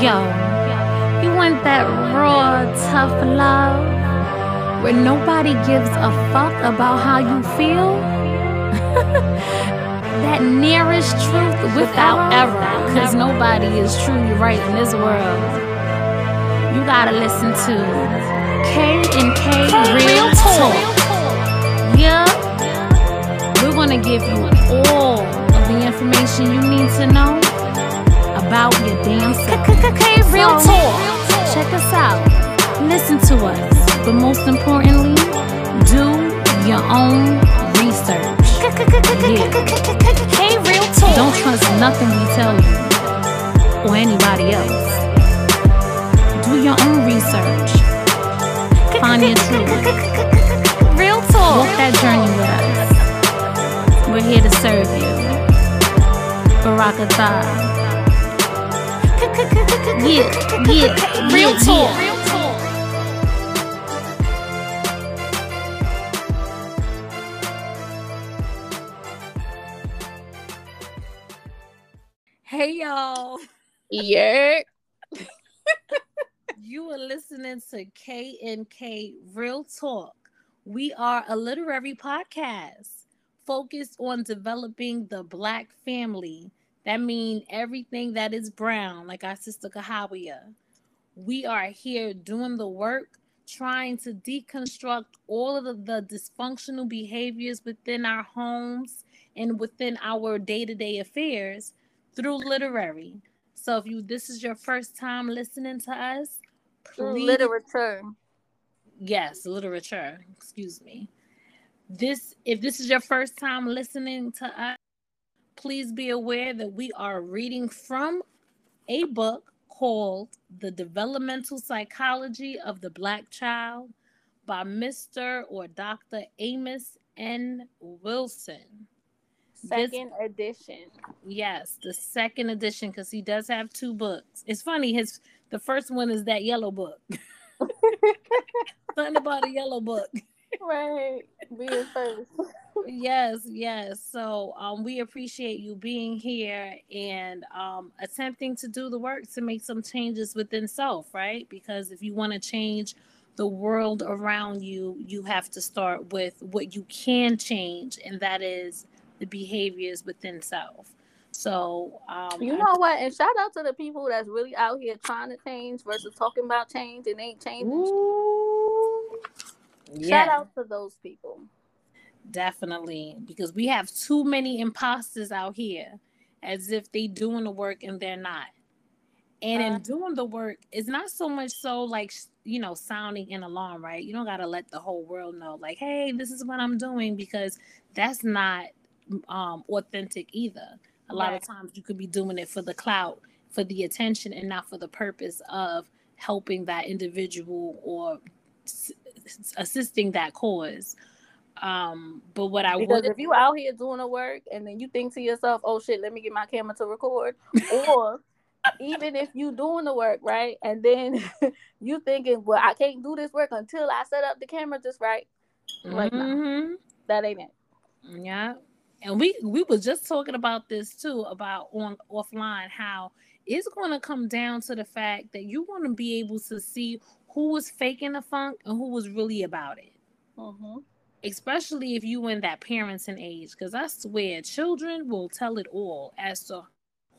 Yo, you want that raw, tough love where nobody gives a fuck about how you feel? that nearest truth without error, because nobody is truly right in this world. You gotta listen to K and K Real Talk. Yeah, we're gonna give you all of the information you need to know about your damn self. Real Talk. Check us out. Listen to us. But most importantly, do your own research. K Real Talk. Don't trust nothing we tell you or anybody else. Do your own research. Find your truth. Real Talk. Walk that journey with us. We're here to serve you. Barakatah. Yeah, yeah, Real yeah, Talk. yeah. Real Talk. Hey y'all. Yeah. You are listening to K and K Real Talk. We are a literary podcast focused on developing the black family. That means everything that is brown, like our sister Kahawia. We are here doing the work, trying to deconstruct all of the, the dysfunctional behaviors within our homes and within our day-to-day affairs through literary. So if you this is your first time listening to us, please Literature. yes, literature, excuse me. This if this is your first time listening to us, please be aware that we are reading from a book called The Developmental Psychology of the Black Child by Mr. or Dr. Amos N. Wilson. This- Second edition. Yes, the second edition because he does have two books. It's funny, his the first one is that yellow book. Something about a yellow book. Right. Being first. yes, yes. So um we appreciate you being here and um attempting to do the work to make some changes within self, right? Because if you want to change the world around you, you have to start with what you can change, and that is the behaviors within self. So um You know what? And shout out to the people that's really out here trying to change versus talking about change and ain't changing. Ooh. Shout out to those people. definitely. Because we have too many imposters out here as if they doing the work and they're not. And in Uh. doing the work, it's not so much so like you know, sounding an alarm, right? You don't gotta let the whole world know, like, hey, this is what I'm doing, because that's not um authentic either. A lot of times you could be doing it for the clout, for the attention, and not for the purpose of helping that individual or assisting that cause. Um, but what I Because would if you out here doing the work and then you think to yourself, "Oh shit, let me get my camera to record," or even if you doing the work right, and then you thinking, "Well, I can't do this work until I set up the camera just right," like, nah. Mhm. that ain't it. Yeah. And we we was just talking about this too about on offline how it's going to come down to the fact that you want to be able to see who was faking the funk and who was really about it. Mm-hmm. Especially if you in that parenting age cuz I swear children will tell it all as to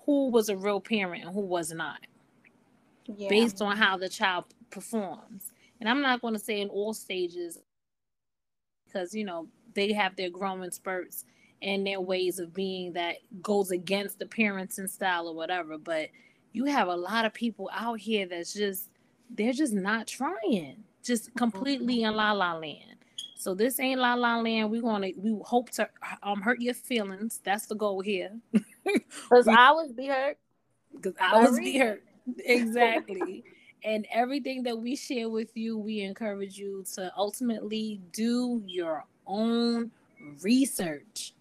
who was a real parent and who was not Yeah. based on how the child performs. And I'm not going to say in all stages because you know they have their growing spurts and their ways of being that goes against the parenting style or whatever. But you have a lot of people out here that's just they're just not trying, just completely in la la land. So this ain't la la land. We're gonna we hope to um hurt your feelings. That's the goal here. Because I was be hurt. because I was be hurt. Exactly. and everything that we share with you, we encourage you to ultimately do your own research.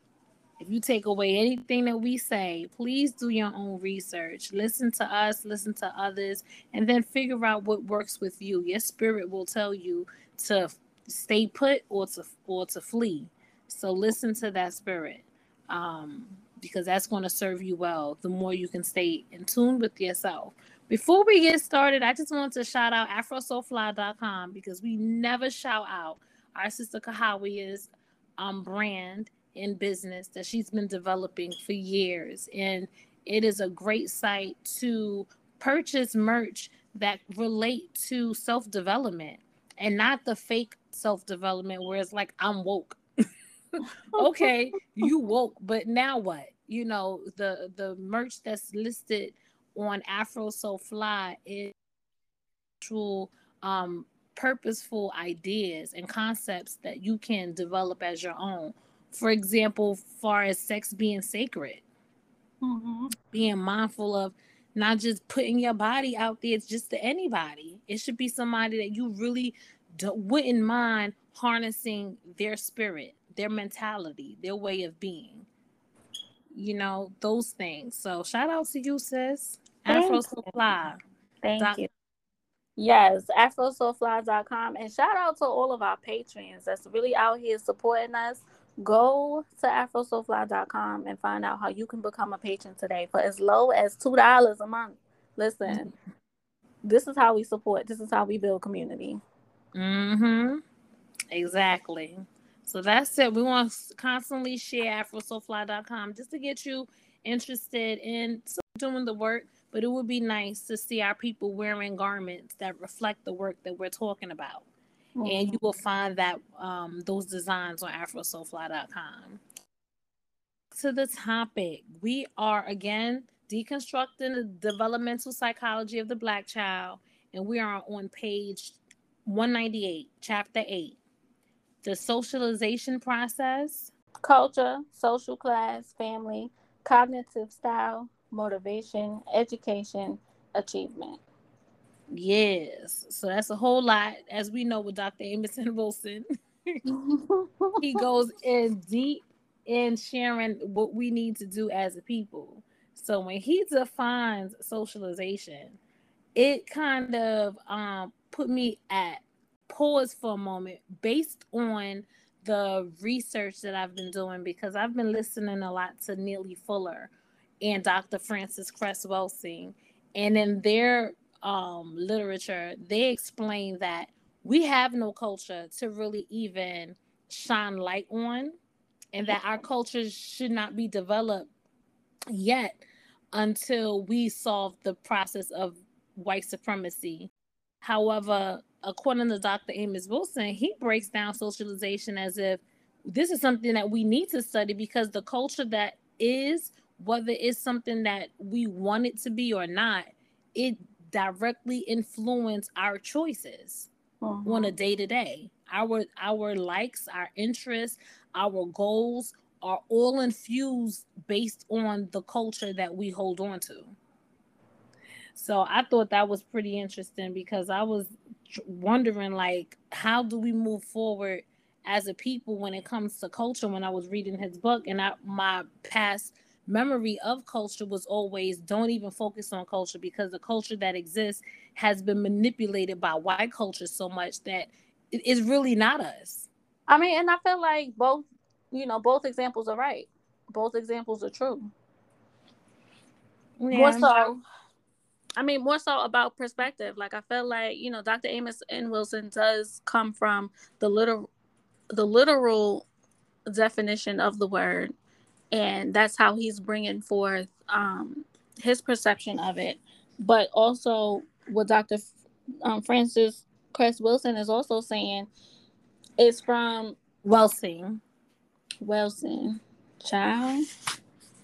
If you take away anything that we say, please do your own research. Listen to us, listen to others, and then figure out what works with you. Your spirit will tell you to stay put or to or to flee. So listen to that spirit. Um, because that's going to serve you well the more you can stay in tune with yourself. Before we get started, I just want to shout out AfroSoulFly.com because we never shout out our sister Kahawia's um, brand in business that she's been developing for years. And it is a great site to purchase merch that relate to self-development and not the fake self-development where it's like I'm woke. okay, you woke, but now what? You know, the the merch that's listed on AfroSoulFly is actual um, purposeful ideas and concepts that you can develop as your own. For example, far as sex being sacred, mm-hmm. being mindful of not just putting your body out there it's just to anybody. It should be somebody that you really wouldn't mind harnessing their spirit, their mentality, their way of being. You know, those things. So shout out to you, sis. AfroSoulFly. Thank Doc- you. Yes, afrosoulfly.com. And shout out to all of our patrons that's really out here supporting us. Go to afrosoulfly.com and find out how you can become a patron today for as low as $2 a month. Listen, this is how we support, this is how we build community. Mm-hmm. Exactly. So that's it. We want to constantly share afrosoulfly.com just to get you interested in doing the work but it would be nice to see our people wearing garments that reflect the work that we're talking about. Mm-hmm. And you will find that um, those designs on afrosoulfly.com. To the topic, we are again deconstructing the developmental psychology of the Black child, and we are on page 198, chapter 8. The socialization process, culture, social class, family, cognitive style, motivation, education, achievement. Yes. So that's a whole lot. As we know with Dr. Amos N. Wilson, he goes in deep in sharing what we need to do as a people. So when he defines socialization, it kind of um, put me at pause for a moment based on the research that I've been doing because I've been listening a lot to Neely Fuller and Dr. Frances Cress Welsing. And in their um, literature, they explain that we have no culture to really even shine light on, and that our culture should not be developed yet until we solve the process of white supremacy. However, according to Dr. Amos Wilson, he breaks down socialization as if this is something that we need to study because the culture that is whether it's something that we want it to be or not, it directly influence our choices uh-huh. on a day to day. Our our likes, our interests, our goals are all infused based on the culture that we hold on to. So I thought that was pretty interesting because I was wondering like how do we move forward as a people when it comes to culture when I was reading his book and I my past memory of culture was always don't even focus on culture because the culture that exists has been manipulated by white culture so much that it's really not us. I mean, and I feel like both, you know, both examples are right. Both examples are true. Yeah. More so, I mean, more so about perspective. Like I feel like you know, Dr. Amos N. Wilson does come from the literal, the literal definition of the word and that's how he's bringing forth um, his perception of it. But also, what Dr. Um, Frances Cress Wilson is also saying is from Welsing. Welsing, child.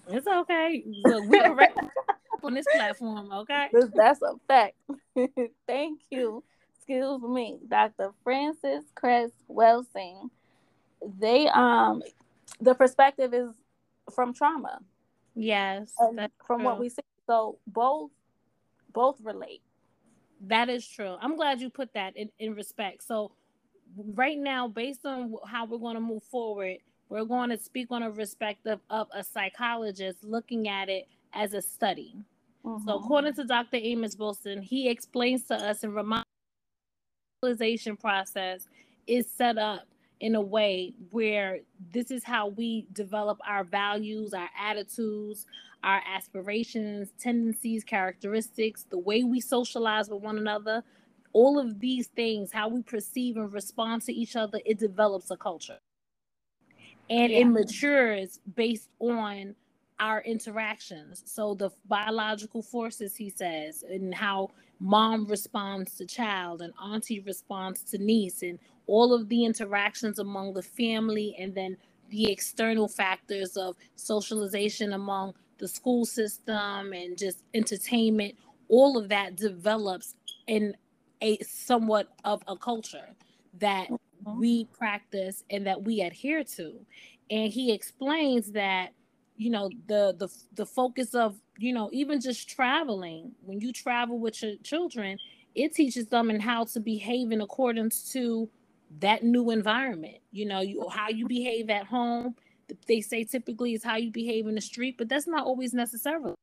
It's okay. Look, we correct on this platform, okay? That's a fact. Thank you. Excuse me, Dr. Frances Cress Welsing. They um the perspective is from trauma. Yes, from true. what we see. So both both relate. That is true. I'm glad you put that in, in respect. So right now, based on how we're going to move forward, we're going to speak on a perspective of a psychologist looking at it as a study. Mm-hmm. So according to Dr. Amos Wilson, he explains to us and reminds the process is set up in a way where this is how we develop our values, our attitudes, our aspirations, tendencies, characteristics, the way we socialize with one another, all of these things, how we perceive and respond to each other, it develops a culture. And yeah. it matures based on our interactions. So the biological forces, he says, and how mom responds to child and auntie responds to niece and all of the interactions among the family and then the external factors of socialization among the school system and just entertainment all of that develops in a somewhat of a culture that mm-hmm. we practice and that we adhere to and he explains that you know the the the focus of you know even just traveling when you travel with your children it teaches them and how to behave in accordance to that new environment you know you how you behave at home they say typically is how you behave in the street but that's not always necessarily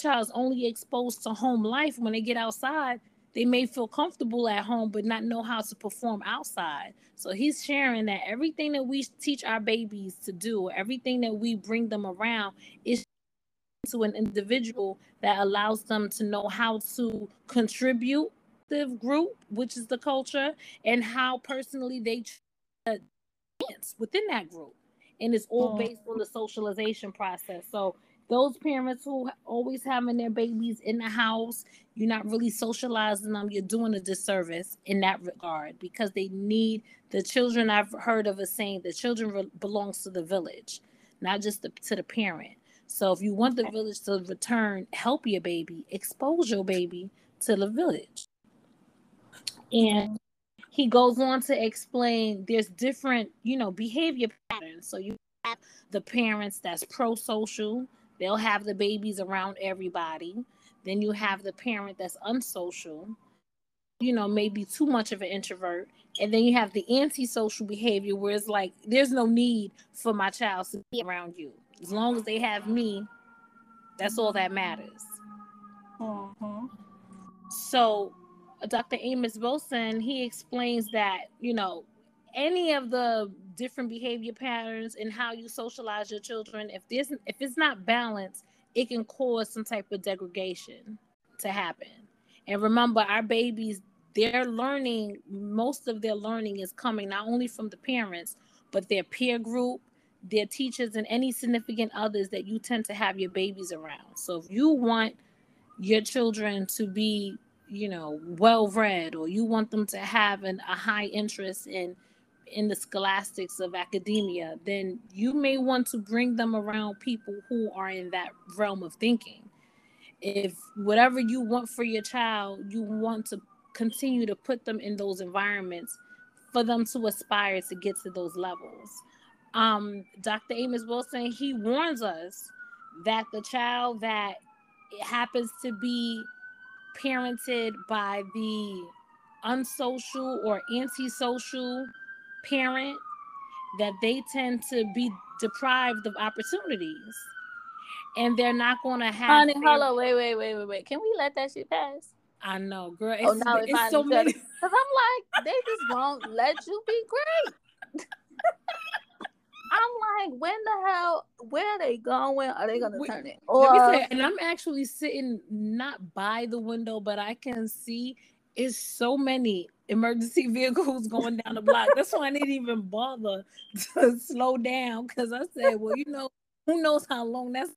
child's only exposed to home life when they get outside they may feel comfortable at home but not know how to perform outside. So he's sharing that everything that we teach our babies to do, everything that we bring them around is to an individual that allows them to know how to contribute the group, which is the culture, and how personally they dance within that group. And it's all mm. based on the socialization process. So those parents who always having their babies in the house, you're not really socializing them, you're doing a disservice in that regard because they need the children. I've heard of a saying the children re- belongs to the village, not just the, to the parent. So if you want the village to return, help your baby, expose your baby to the village. And he goes on to explain there's different, you know, behavior patterns. So you have the parents that's pro-social, They'll have the babies around everybody. Then you have the parent that's unsocial, you know, maybe too much of an introvert. And then you have the antisocial behavior where it's like, there's no need for my child to be around you. As long as they have me, that's all that matters. Mm-hmm. So, Dr. Amos Wilson, he explains that, you know, any of the different behavior patterns and how you socialize your children if this if it's not balanced it can cause some type of degradation to happen and remember our babies they're learning most of their learning is coming not only from the parents but their peer group their teachers and any significant others that you tend to have your babies around so if you want your children to be you know well read or you want them to have an, a high interest in in the scholastics of academia, then you may want to bring them around people who are in that realm of thinking. If whatever you want for your child, you want to continue to put them in those environments for them to aspire to get to those levels. Um, Dr. Amos Wilson, he warns us that the child that happens to be parented by the unsocial or antisocial parent that they tend to be deprived of opportunities. And they're not going to have honey hold on. Wait wait wait wait wait. Can we let that shit pass? I know girl. Oh, it's, oh, no, it's so many because i'm like they just won't let you be great I'm like, when the hell? Where are they going? Are they gonna turn it? Or say, and I'm actually sitting not by the window, but I can see it's so many emergency vehicles going down the block. That's why I didn't even bother to slow down because I said, well, you know, who knows how long that's.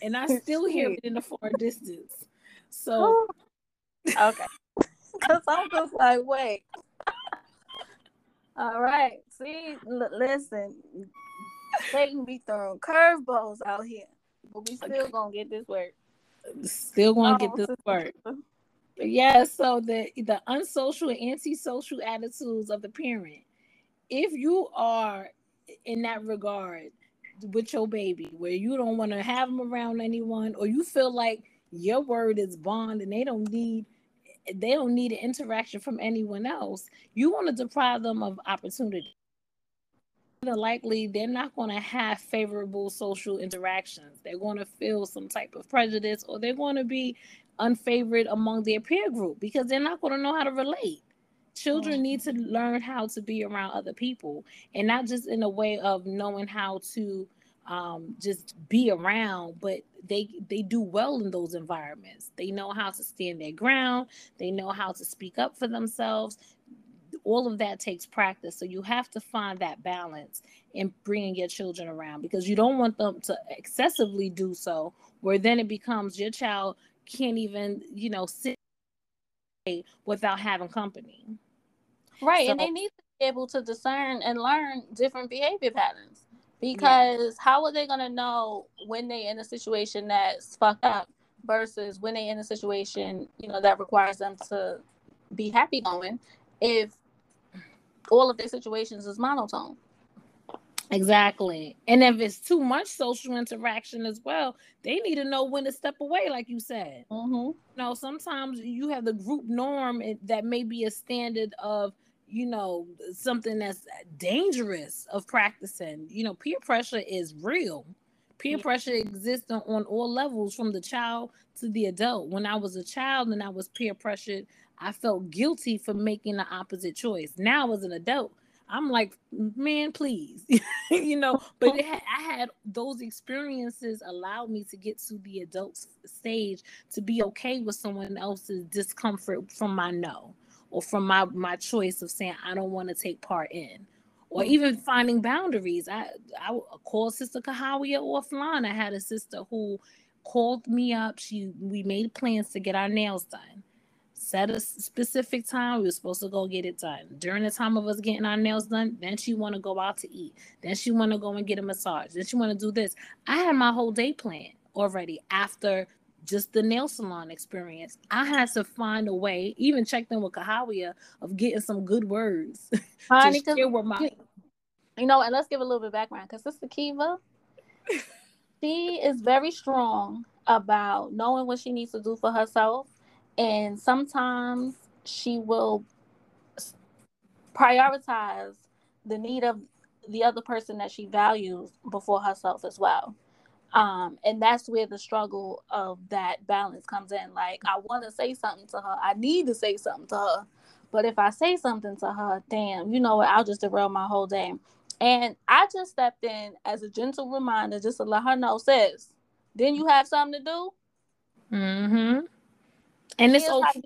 And I still hear it in the far distance. So. Oh, okay. Because I'm just like, wait. All right. See, l- listen. Satan be throwing curveballs out here, but we still gonna get this work. Still gonna oh, get this work yeah, so the the unsocial and antisocial attitudes of the parent. If you are in that regard with your baby, where you don't want to have them around anyone, or you feel like your word is bond and they don't need they don't need an interaction from anyone else, you want to deprive them of opportunity. Likely, they're not going to have favorable social interactions. They're going to feel some type of prejudice, or they're going to be unfavored among their peer group because they're not going to know how to relate. children mm-hmm. need to learn how to be around other people and not just in a way of knowing how to um, just be around but they they do well in those environments they know how to stand their ground they know how to speak up for themselves all of that takes practice so you have to find that balance in bringing your children around because you don't want them to excessively do so where then it becomes your child can't even you know sit without having company. Right. So, and they need to be able to discern and learn different behavior patterns. Because yeah. how are they gonna know when they're in a situation that's fucked up versus when they're in a situation, you know, that requires them to be happy going if all of their situations is monotone. Exactly. And if it's too much social interaction as well, they need to know when to step away, like you said. Mm-hmm. You know, sometimes you have the group norm that may be a standard of, you know, something that's dangerous of practicing. You know, peer pressure is real. Peer yeah. pressure exists on, on all levels from the child to the adult. When I was a child and I was peer pressured, I felt guilty for making the opposite choice. Now, as an adult, I'm like, man, please, you know. But had, I had those experiences allowed me to get to the adult stage to be okay with someone else's discomfort from my no or from my my choice of saying I don't want to take part in, or mm. even finding boundaries. I I called Sister Kahawia offline. I had a sister who called me up. She we made plans to get our nails done set a specific time. We were supposed to go get it done. During the time of us getting our nails done, then she want to go out to eat. Then she want to go and get a massage. Then she want to do this. I had my whole day planned already after just the nail salon experience. I had to find a way, even check in with Kahawia, of getting some good words. Honey, my... You know, and let's give a little bit of background because Sister Kiva, she is very strong about knowing what she needs to do for herself and sometimes she will prioritize the need of the other person that she values before herself as well um, and that's where the struggle of that balance comes in like i want to say something to her i need to say something to her but if i say something to her damn you know what i'll just derail my whole day and i just stepped in as a gentle reminder just to let her know sis then you have something to do mm-hmm and it's okay.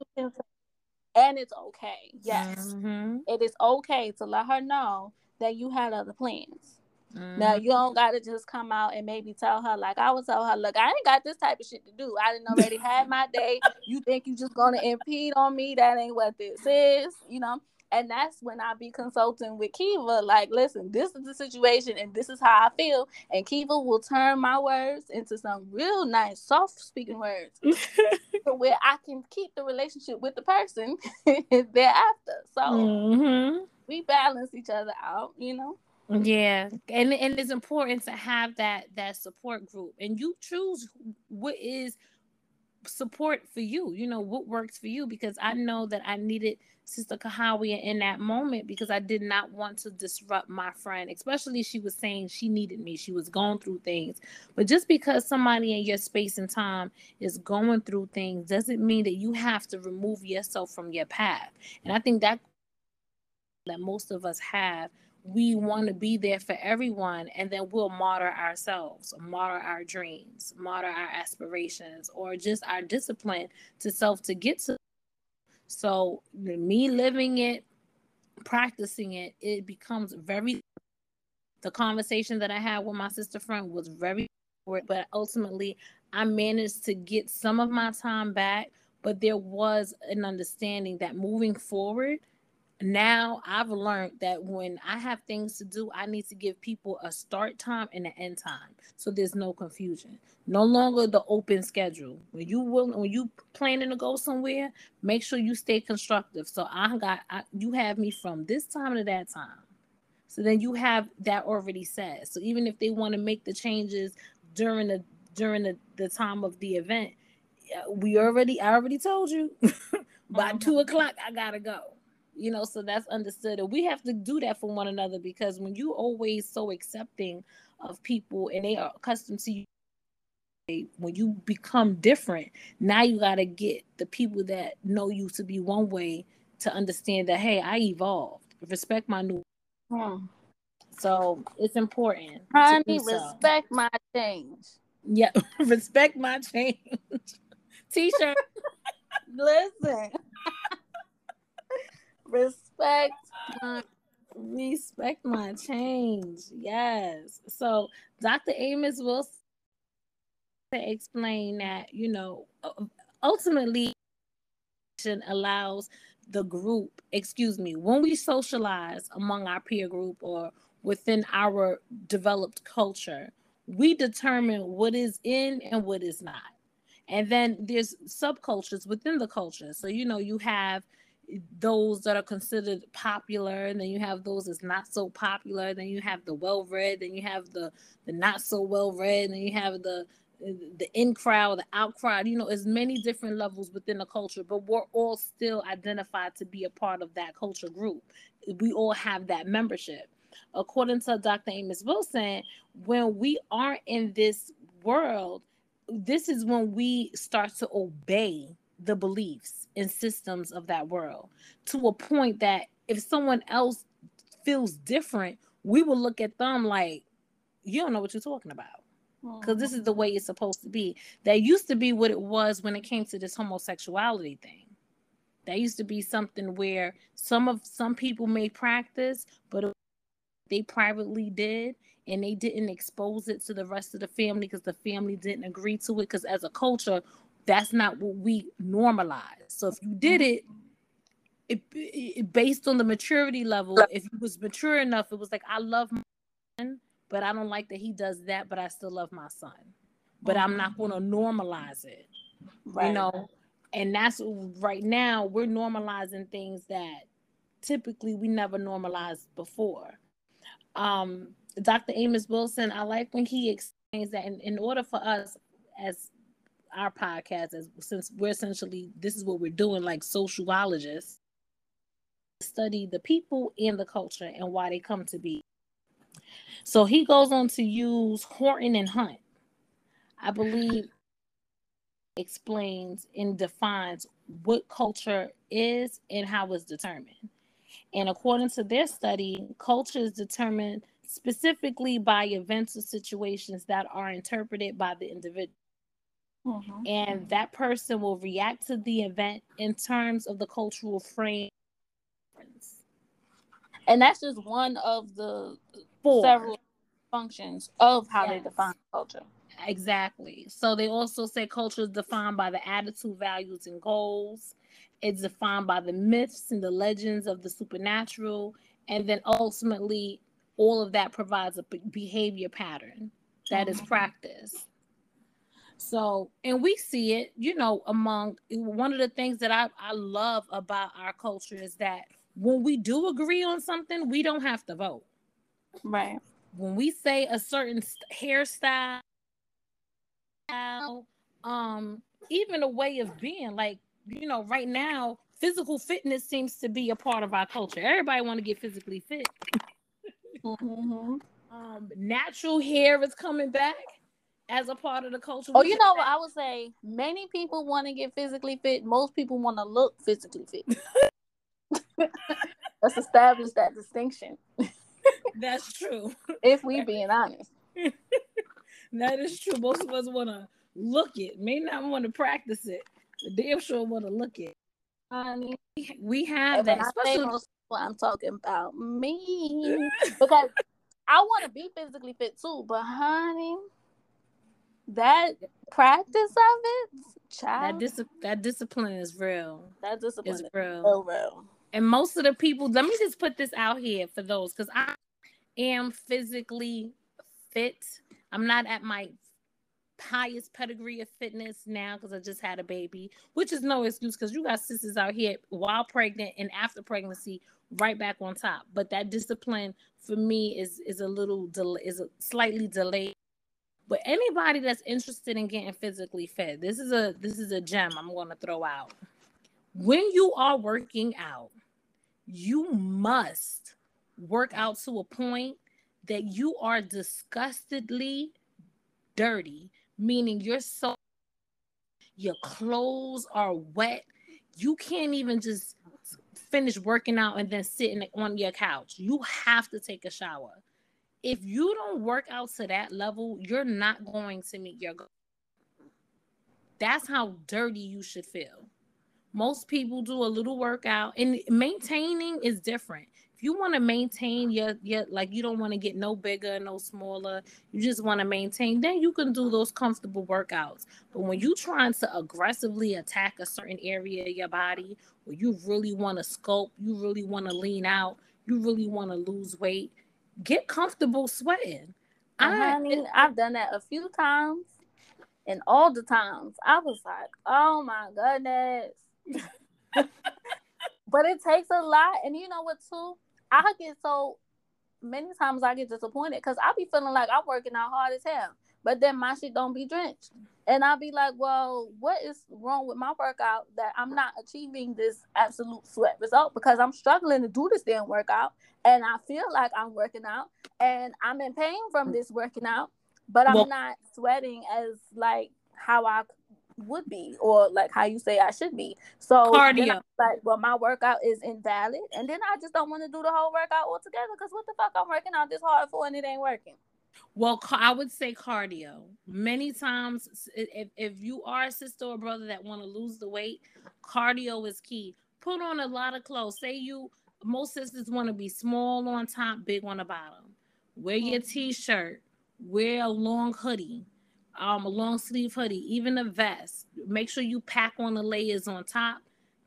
And it's okay. Yes. Mm-hmm. It is okay to let her know that you had other plans. Mm-hmm. Now you don't gotta just come out and maybe tell her like I would tell her, look, I ain't got this type of shit to do. I didn't already had my day. You think you just gonna impede on me? That ain't what this is, you know. And that's when I be consulting with Kiva, like, listen, this is the situation and this is how I feel. And Kiva will turn my words into some real nice, soft speaking words where I can keep the relationship with the person thereafter. So mm-hmm. we balance each other out, you know. Yeah, and and it's important to have that that support group, and you choose what is support for you. You know what works for you because I know that I needed Sister Kahawia in that moment because I did not want to disrupt my friend, especially she was saying she needed me. She was going through things. But just because somebody in your space and time is going through things doesn't mean that you have to remove yourself from your path. And I think that that most of us have we want to be there for everyone and then we'll martyr ourselves martyr our dreams martyr our aspirations or just our discipline to self to get to. So me living it, practicing it, it becomes very the conversation that I had with my sister friend was very but ultimately I managed to get some of my time back, but there was an understanding that moving forward, now I've learned that when I have things to do, I need to give people a start time and an end time, so there's no confusion. No longer the open schedule. When you will, when you planning to go somewhere, make sure you stay constructive. So I got I, you have me from this time to that time. So then you have that already set. So even if they want to make the changes during the during the, the time of the event, we already I already told you by mm-hmm. two o'clock I gotta go you know so that's understood and we have to do that for one another because when you always so accepting of people and they are accustomed to you when you become different now you got to get the people that know you to be one way to understand that hey, I evolved. Respect my new. Hmm. So it's important. Honey, respect my change. Yeah, respect my change. T-shirt. Listen. respect my respect my change. Yes. So Dr. Amos will explain that, you know, ultimately allows the group, excuse me, when we socialize among our peer group or within our developed culture, we determine what is in and what is not. And then there's subcultures within the culture. So, you know, you have those that are considered popular, and then you have those that's not so popular, then you have the well read, then you have the the not so well read, and you have the the in crowd, the out crowd, you know, as many different levels within the culture, but we're all still identified to be a part of that culture group. We all have that membership. According to Dr. Amos Wilson, when we are in this world, this is when we start to obey the beliefs and systems of that world to a point that if someone else feels different, we will look at them like, you don't know what you're talking about because this is the way it's supposed to be. That used to be what it was when it came to this homosexuality thing. That used to be something where some of some people may practice, but they privately did, and they didn't expose it to the rest of the family because the family didn't agree to it. Because as a culture, that's not what we normalize. So if you did it, it, it based on the maturity level, if you was mature enough, it was like I love my son, but I don't like that he does that, but I still love my son. But mm-hmm. I'm not going to normalize it. Right. You know, and that's right now we're normalizing things that typically we never normalized before. Um, Dr. Amos Wilson, I like when he explains that in, in order for us as our podcast, as since we're essentially this is what we're doing, like sociologists, study the people in the culture and why they come to be. So he goes on to use Horton and Hunt. I believe explains and defines what culture is and how it's determined. And according to their study, culture is determined specifically by events or situations that are interpreted by the individual. Mm-hmm. And that person will react to the event in terms of the cultural frame. And that's just one of the Four. several functions of how yes. they define culture. Exactly. So they also say culture is defined by the attitude, values, and goals. It's defined by the myths and the legends of the supernatural. And then ultimately, all of that provides a behavior pattern that is mm-hmm. practiced. So, and we see it, you know, among one of the things that I, I love about our culture is that when we do agree on something, we don't have to vote. Right. When we say a certain hairstyle, um, even a way of being, like you know, right now, physical fitness seems to be a part of our culture. Everybody want to get physically fit. mm-hmm. um, natural hair is coming back as a part of the culture. Oh, you know what I would say? Many people want to get physically fit. Most people want to look physically fit. Let's establish that distinction. That's true. If we being honest. that is true. Most of us want to look it, may not want to practice it. But damn sure want to look it. Honey, we have that. Especially what I'm talking about me because I want to be physically fit too, but honey, that practice of it, child, that, dis- that discipline is real. That discipline is real. real, real. And most of the people, let me just put this out here for those because I am physically fit. I'm not at my highest pedigree of fitness now because I just had a baby, which is no excuse because you got sisters out here while pregnant and after pregnancy right back on top. But that discipline for me is is a little del- is a slightly delayed. But anybody that's interested in getting physically fit, this is a this is a gem I'm going to throw out. When you are working out, you must work out to a point that you are disgustedly dirty, meaning you're so your clothes are wet. You can't even just finish working out and then sitting on your couch. You have to take a shower. If you don't work out to that level, you're not going to meet your goal. That's how dirty you should feel. Most people do a little workout and maintaining is different. If you want to maintain your your like you don't want to get no bigger, no smaller, you just want to maintain, then you can do those comfortable workouts. But when you trying to aggressively attack a certain area of your body, or you really want to sculpt, you really want to lean out, you really want to lose weight, get comfortable sweating. Uh, I, honey, I've done that a few times, and all the times I was like, "Oh my goodness." but it takes a lot. And you know what, too? I get so many times I get disappointed because I be feeling like I'm working out hard as hell, but then my shit don't be drenched. And I'll be like, well, what is wrong with my workout that I'm not achieving this absolute sweat result because I'm struggling to do this damn workout and I feel like I'm working out and I'm in pain from this working out, but I'm well, not sweating as like how I would be or like how you say I should be. So cardio. like, well, my workout is invalid, and then I just don't want to do the whole workout altogether because what the fuck I'm working out this hard for and it ain't working. Well, I would say cardio. Many times, if, if you are a sister or brother that want to lose the weight, cardio is key. Put on a lot of clothes. Say you, most sisters want to be small on top, big on the bottom. Wear your mm-hmm. t-shirt. Wear a long hoodie um, a long sleeve hoodie, even a vest. Make sure you pack on the layers on top,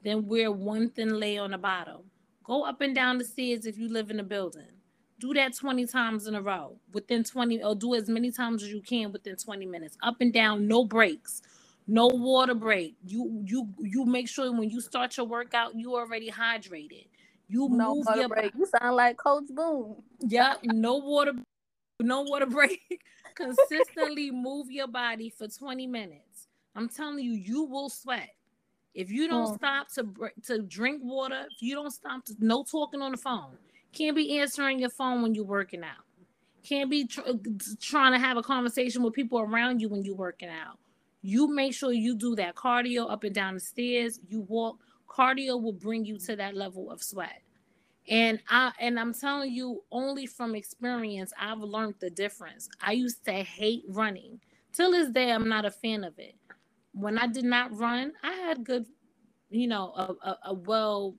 then wear one thin layer on the bottom. Go up and down the stairs if you live in a building. Do that 20 times in a row within 20, or do as many times as you can within 20 minutes. Up and down, no breaks, no water break. You you you make sure when you start your workout, you already hydrated. You no move your break. You sound like Coach Boone. Yeah, no water, no water break consistently move your body for 20 minutes, I'm telling you, you will sweat. If you don't oh. stop to to drink water, if you don't stop to no talking on the phone, can't be answering your phone when you're working out. Can't be tr- uh, trying to have a conversation with people around you when you're working out. You make sure you do that cardio up and down the stairs. You walk. Cardio will bring you to that level of sweat. And I and I'm telling you, only from experience, I've learned the difference. I used to hate running. Till this day, I'm not a fan of it. When I did not run, I had good, you know, a, a, a well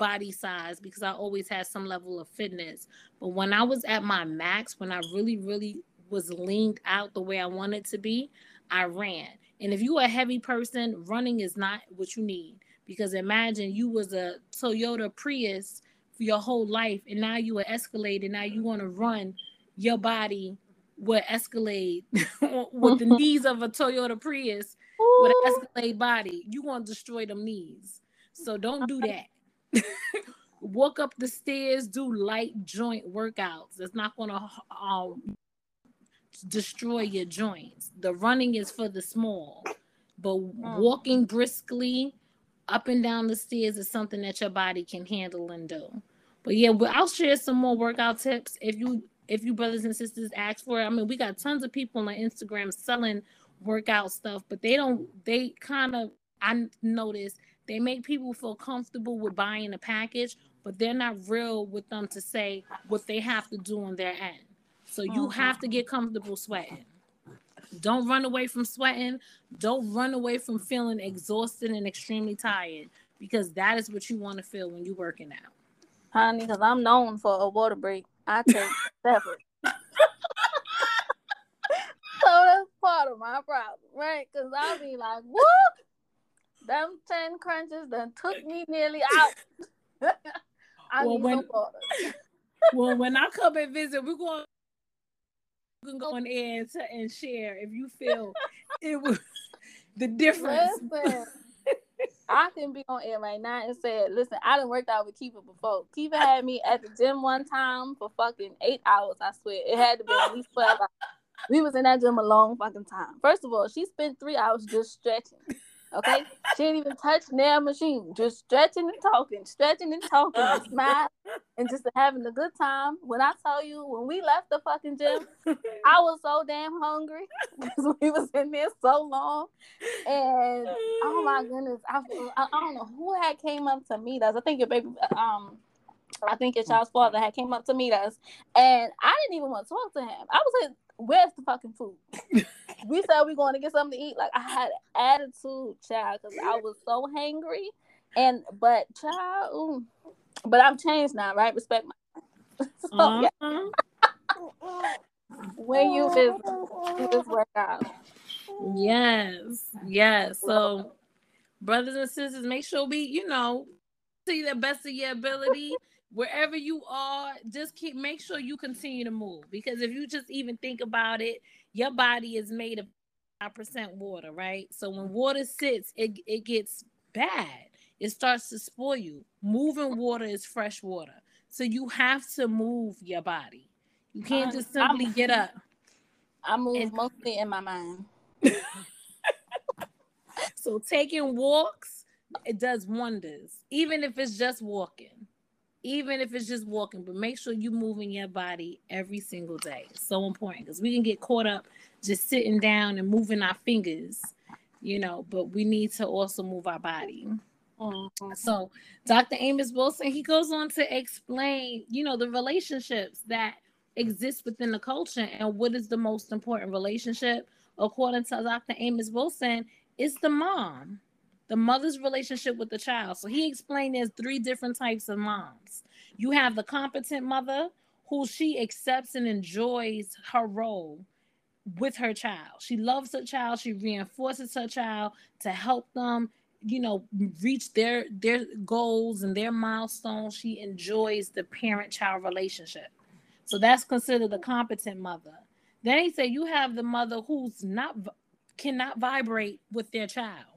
body size because I always had some level of fitness. But when I was at my max, when I really, really was leaned out the way I wanted to be, I ran. And if you're a heavy person, running is not what you need. Because imagine you was a Toyota Prius for your whole life, and now you are escalated. Now you want to run your body will escalate with the knees of a Toyota Prius Ooh. with an Escalade body. You want to destroy them knees. So don't do uh-huh. that. Walk up the stairs, do light joint workouts. That's not going to um, destroy your joints. The running is for the small, but mm. walking briskly up and down the stairs is something that your body can handle and do. But yeah, I'll share some more workout tips if you if you brothers and sisters ask for it. I mean, we got tons of people on Instagram selling workout stuff, but they don't they kind of I notice they make people feel comfortable with buying a package, but they're not real with them to say what they have to do on their end. So you mm-hmm. have to get comfortable sweating. Don't run away from sweating. Don't run away from feeling exhausted and extremely tired because that is what you want to feel when you're working out honey, because I'm known for a water break. I take separate. so that's part of my problem, right? Because I'll be like, whoop, them 10 crunches done took me nearly out. I well, need when, water. well, when I come and visit, we're going you can go oh. on air and, and share if you feel it was the difference. Listen, I can be on air right now and say, listen, I done worked out with Kiva before. Kiva had me at the gym one time for fucking eight hours. I swear it had to be at least twelve hours. We was in that gym a long fucking time. First of all, she spent three hours just stretching. Okay, she didn't even touch nail machine, just stretching and talking, stretching and talking, and smile, and just having a good time. When I tell you, when we left the fucking gym, I was so damn hungry because we was in there so long, and oh my goodness, I, I, I don't know who had came up to meet us. I think your baby, um, I think your child's father had came up to meet us, and I didn't even want to talk to him. I was like, "Where's the fucking food?" we said we going to get something to eat. Like I had attitude, child, because I was so hangry, and but child, ooh, but I'm changed now, right? Respect my. so, uh-huh. when you just do this workout. Yes, yes. So, brothers and sisters, make sure we, you know, see the best of your ability wherever you are, just keep make sure you continue to move because if you just even think about it, your body is made of five percent water, right? So when water sits, it it gets bad. It starts to spoil you. Moving water is fresh water, so you have to move your body. You can't just simply I'm, get up. I move and, mostly in my mind. so taking walks, it does wonders, even if it's just walking even if it's just walking, but make sure you're moving your body every single day. It's so important because we can get caught up just sitting down and moving our fingers, you know, but we need to also move our body. Mm-hmm. So, Dr. Amos Wilson, he goes on to explain, you know, the relationships that exist within the culture and what is the most important relationship, according to Dr. Amos Wilson, is the mom the mother's relationship with the child. So he explained there's three different types of moms. You have the competent mother who she accepts and enjoys her role with her child. She loves her child, she reinforces her child to help them, you know, reach their their goals and their milestones. She enjoys the parent-child relationship. So that's considered the competent mother. Then he said you have the mother who's not cannot vibrate with their child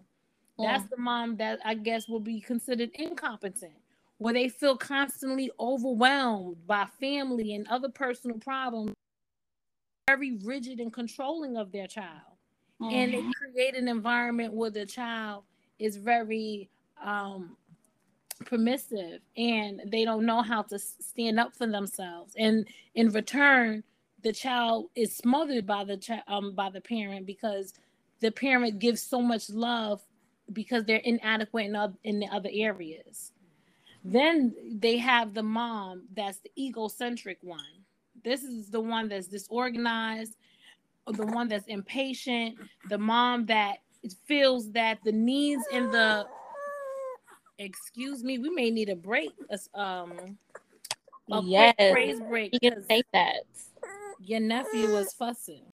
that's the mom that I guess will be considered incompetent, where they feel constantly overwhelmed by family and other personal problems, very rigid and controlling of their child. Mm-hmm. And they mm-hmm. create an environment where the child is very um, permissive and they don't know how to stand up for themselves. And in return, the child is smothered by the um, by the parent because the parent gives so much love because they're inadequate in, other, in the other areas. Then they have the mom that's the egocentric one. This is the one that's disorganized, the one that's impatient, the mom that feels that the needs in the excuse me, we may need a break. Um a yes. praise break. You can take that. Your nephew was fussing.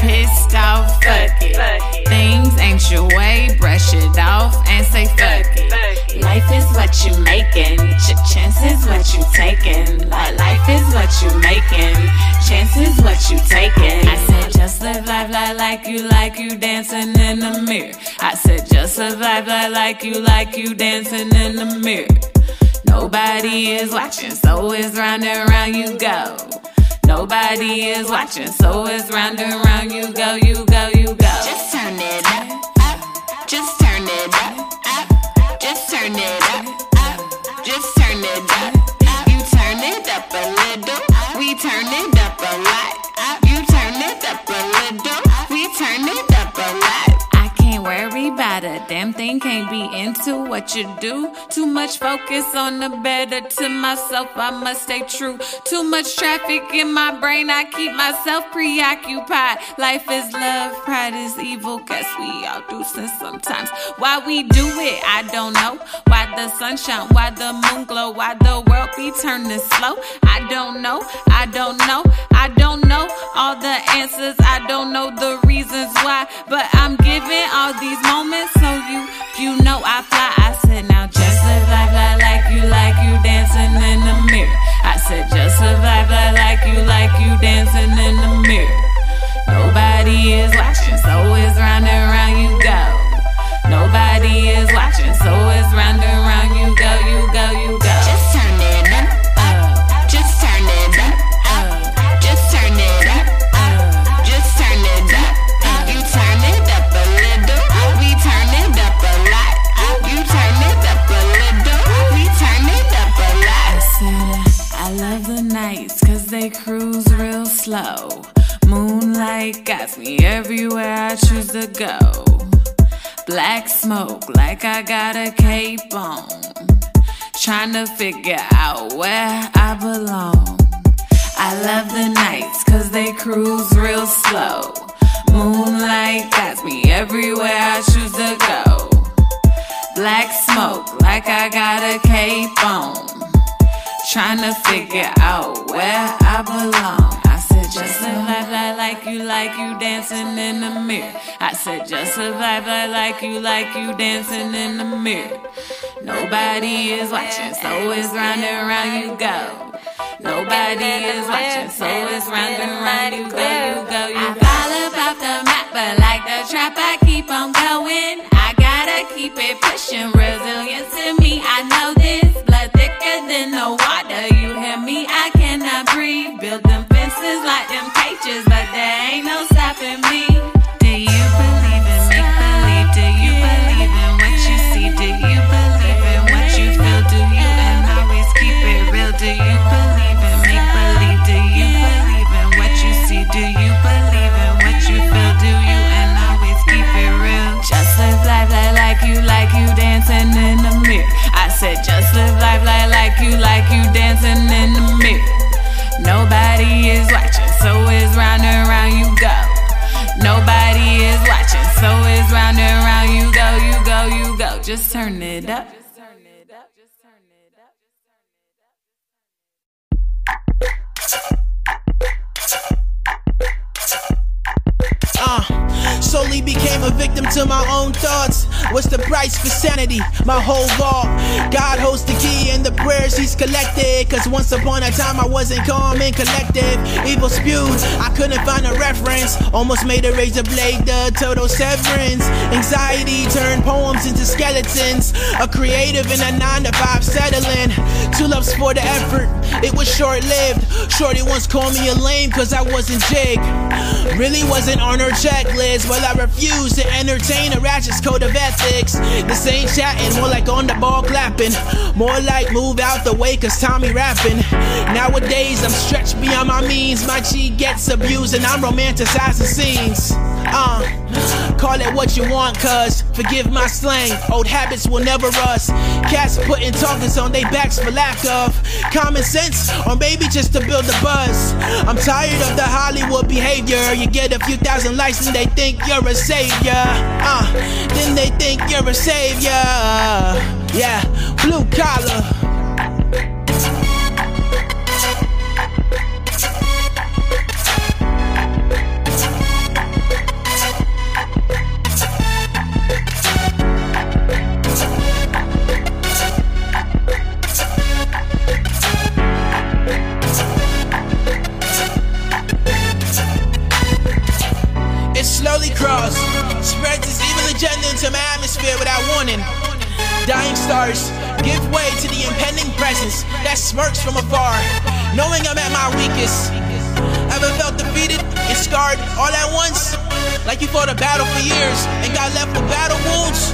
Pissed off, fuck it. Things ain't your way, brush it off and say fuck it. Life is what you making, Ch- chances what you taking. Life is what you making, chances what you taking. I said just live life like you like you dancing in the mirror. I said just live life like like you like you dancing in the mirror. Nobody is watching, so it's round and round you go. Nobody is watching, so it's round and round. You go, you go, you go. Just turn it up, just turn it up, just turn it up, just turn it up. You turn it up a little, we turn it up a lot. You turn it up a little, we turn it up worry about a damn thing, can't be into what you do. Too much focus on the better to myself, I must stay true. Too much traffic in my brain, I keep myself preoccupied. Life is love, pride is evil, guess we all do sin sometimes. Why we do it, I don't know. Why the sunshine, why the moon glow, why the world be turning slow. I don't know, I don't know, I don't know all the answers, I don't know the reasons why, but I'm giving all these moments so you you know I fly. I said now just live life like, like you like you dancing in the mirror. I said just live life like, like you like you dancing in the mirror. Nobody is watching, so it's round and round you go. Nobody is watching, so it's round and round you go, you go, you go. Cruise real slow. Moonlight got me everywhere I choose to go. Black smoke, like I got a cape on. Trying to figure out where I belong. I love the nights, cause they cruise real slow. Moonlight got me everywhere I choose to go. Black smoke, like I got a cape on. Trying to figure out where I belong. I said, just live life like, like you, like you dancing in the mirror. I said, just live life like, like you, like you dancing in the mirror. Nobody is watching, so it's round and round you go. Nobody is watching, so it's round and round you go, you go, you go. I fall off the map, but like the trap, I keep on going. I gotta keep it pushing, resilience in me. I know this thicker than the water. You hear me? I cannot breathe. Build them fences like them cages, but there ain't no stopping me. Do you believe in make believe? Do you believe in what you see? Do you believe in what you feel? Do you and always keep it real? Do you believe in make believe? Do you believe in what you see? Do you believe in what you feel? Do you and always keep it real? Just live life like, like you, like you dancing in said, just live life like, like you, like you dancing in the mirror. Nobody is watching, so it's round and round you go. Nobody is watching, so it's round and round you go, you go, you go. Just turn it up. Slowly became a victim to my own thoughts. What's the price for sanity? My whole vault. God holds the key in the prayers he's collected. Cause once upon a time I wasn't calm and collected. Evil spewed, I couldn't find a reference. Almost made a razor blade the total severance. Anxiety turned poems into skeletons. A creative in a 9 to 5 settling. Two loves for the effort, it was short lived. Shorty once called me a lame cause I wasn't Jake. Really wasn't on her checklist. Well, I refuse to entertain a ratchet's code of ethics. This ain't chatting, more like on the ball clapping. More like move out the way, cause Tommy rapping. Nowadays, I'm stretched beyond my means. My cheek gets abused, and I'm romanticizing scenes. Uh, call it what you want, cuz forgive my slang. Old habits will never rust. Cats putting targets on their backs for lack of common sense, or maybe just to build a buzz. I'm tired of the Hollywood behavior. You get a few thousand likes and they think you're a savior. Uh, then they think you're a savior. Yeah, blue collar. Slowly crawls, spreads its evil agenda into my atmosphere without warning. Dying stars give way to the impending presence that smirks from afar, knowing I'm at my weakest. Ever felt defeated and scarred all at once? Like you fought a battle for years and got left with battle wounds?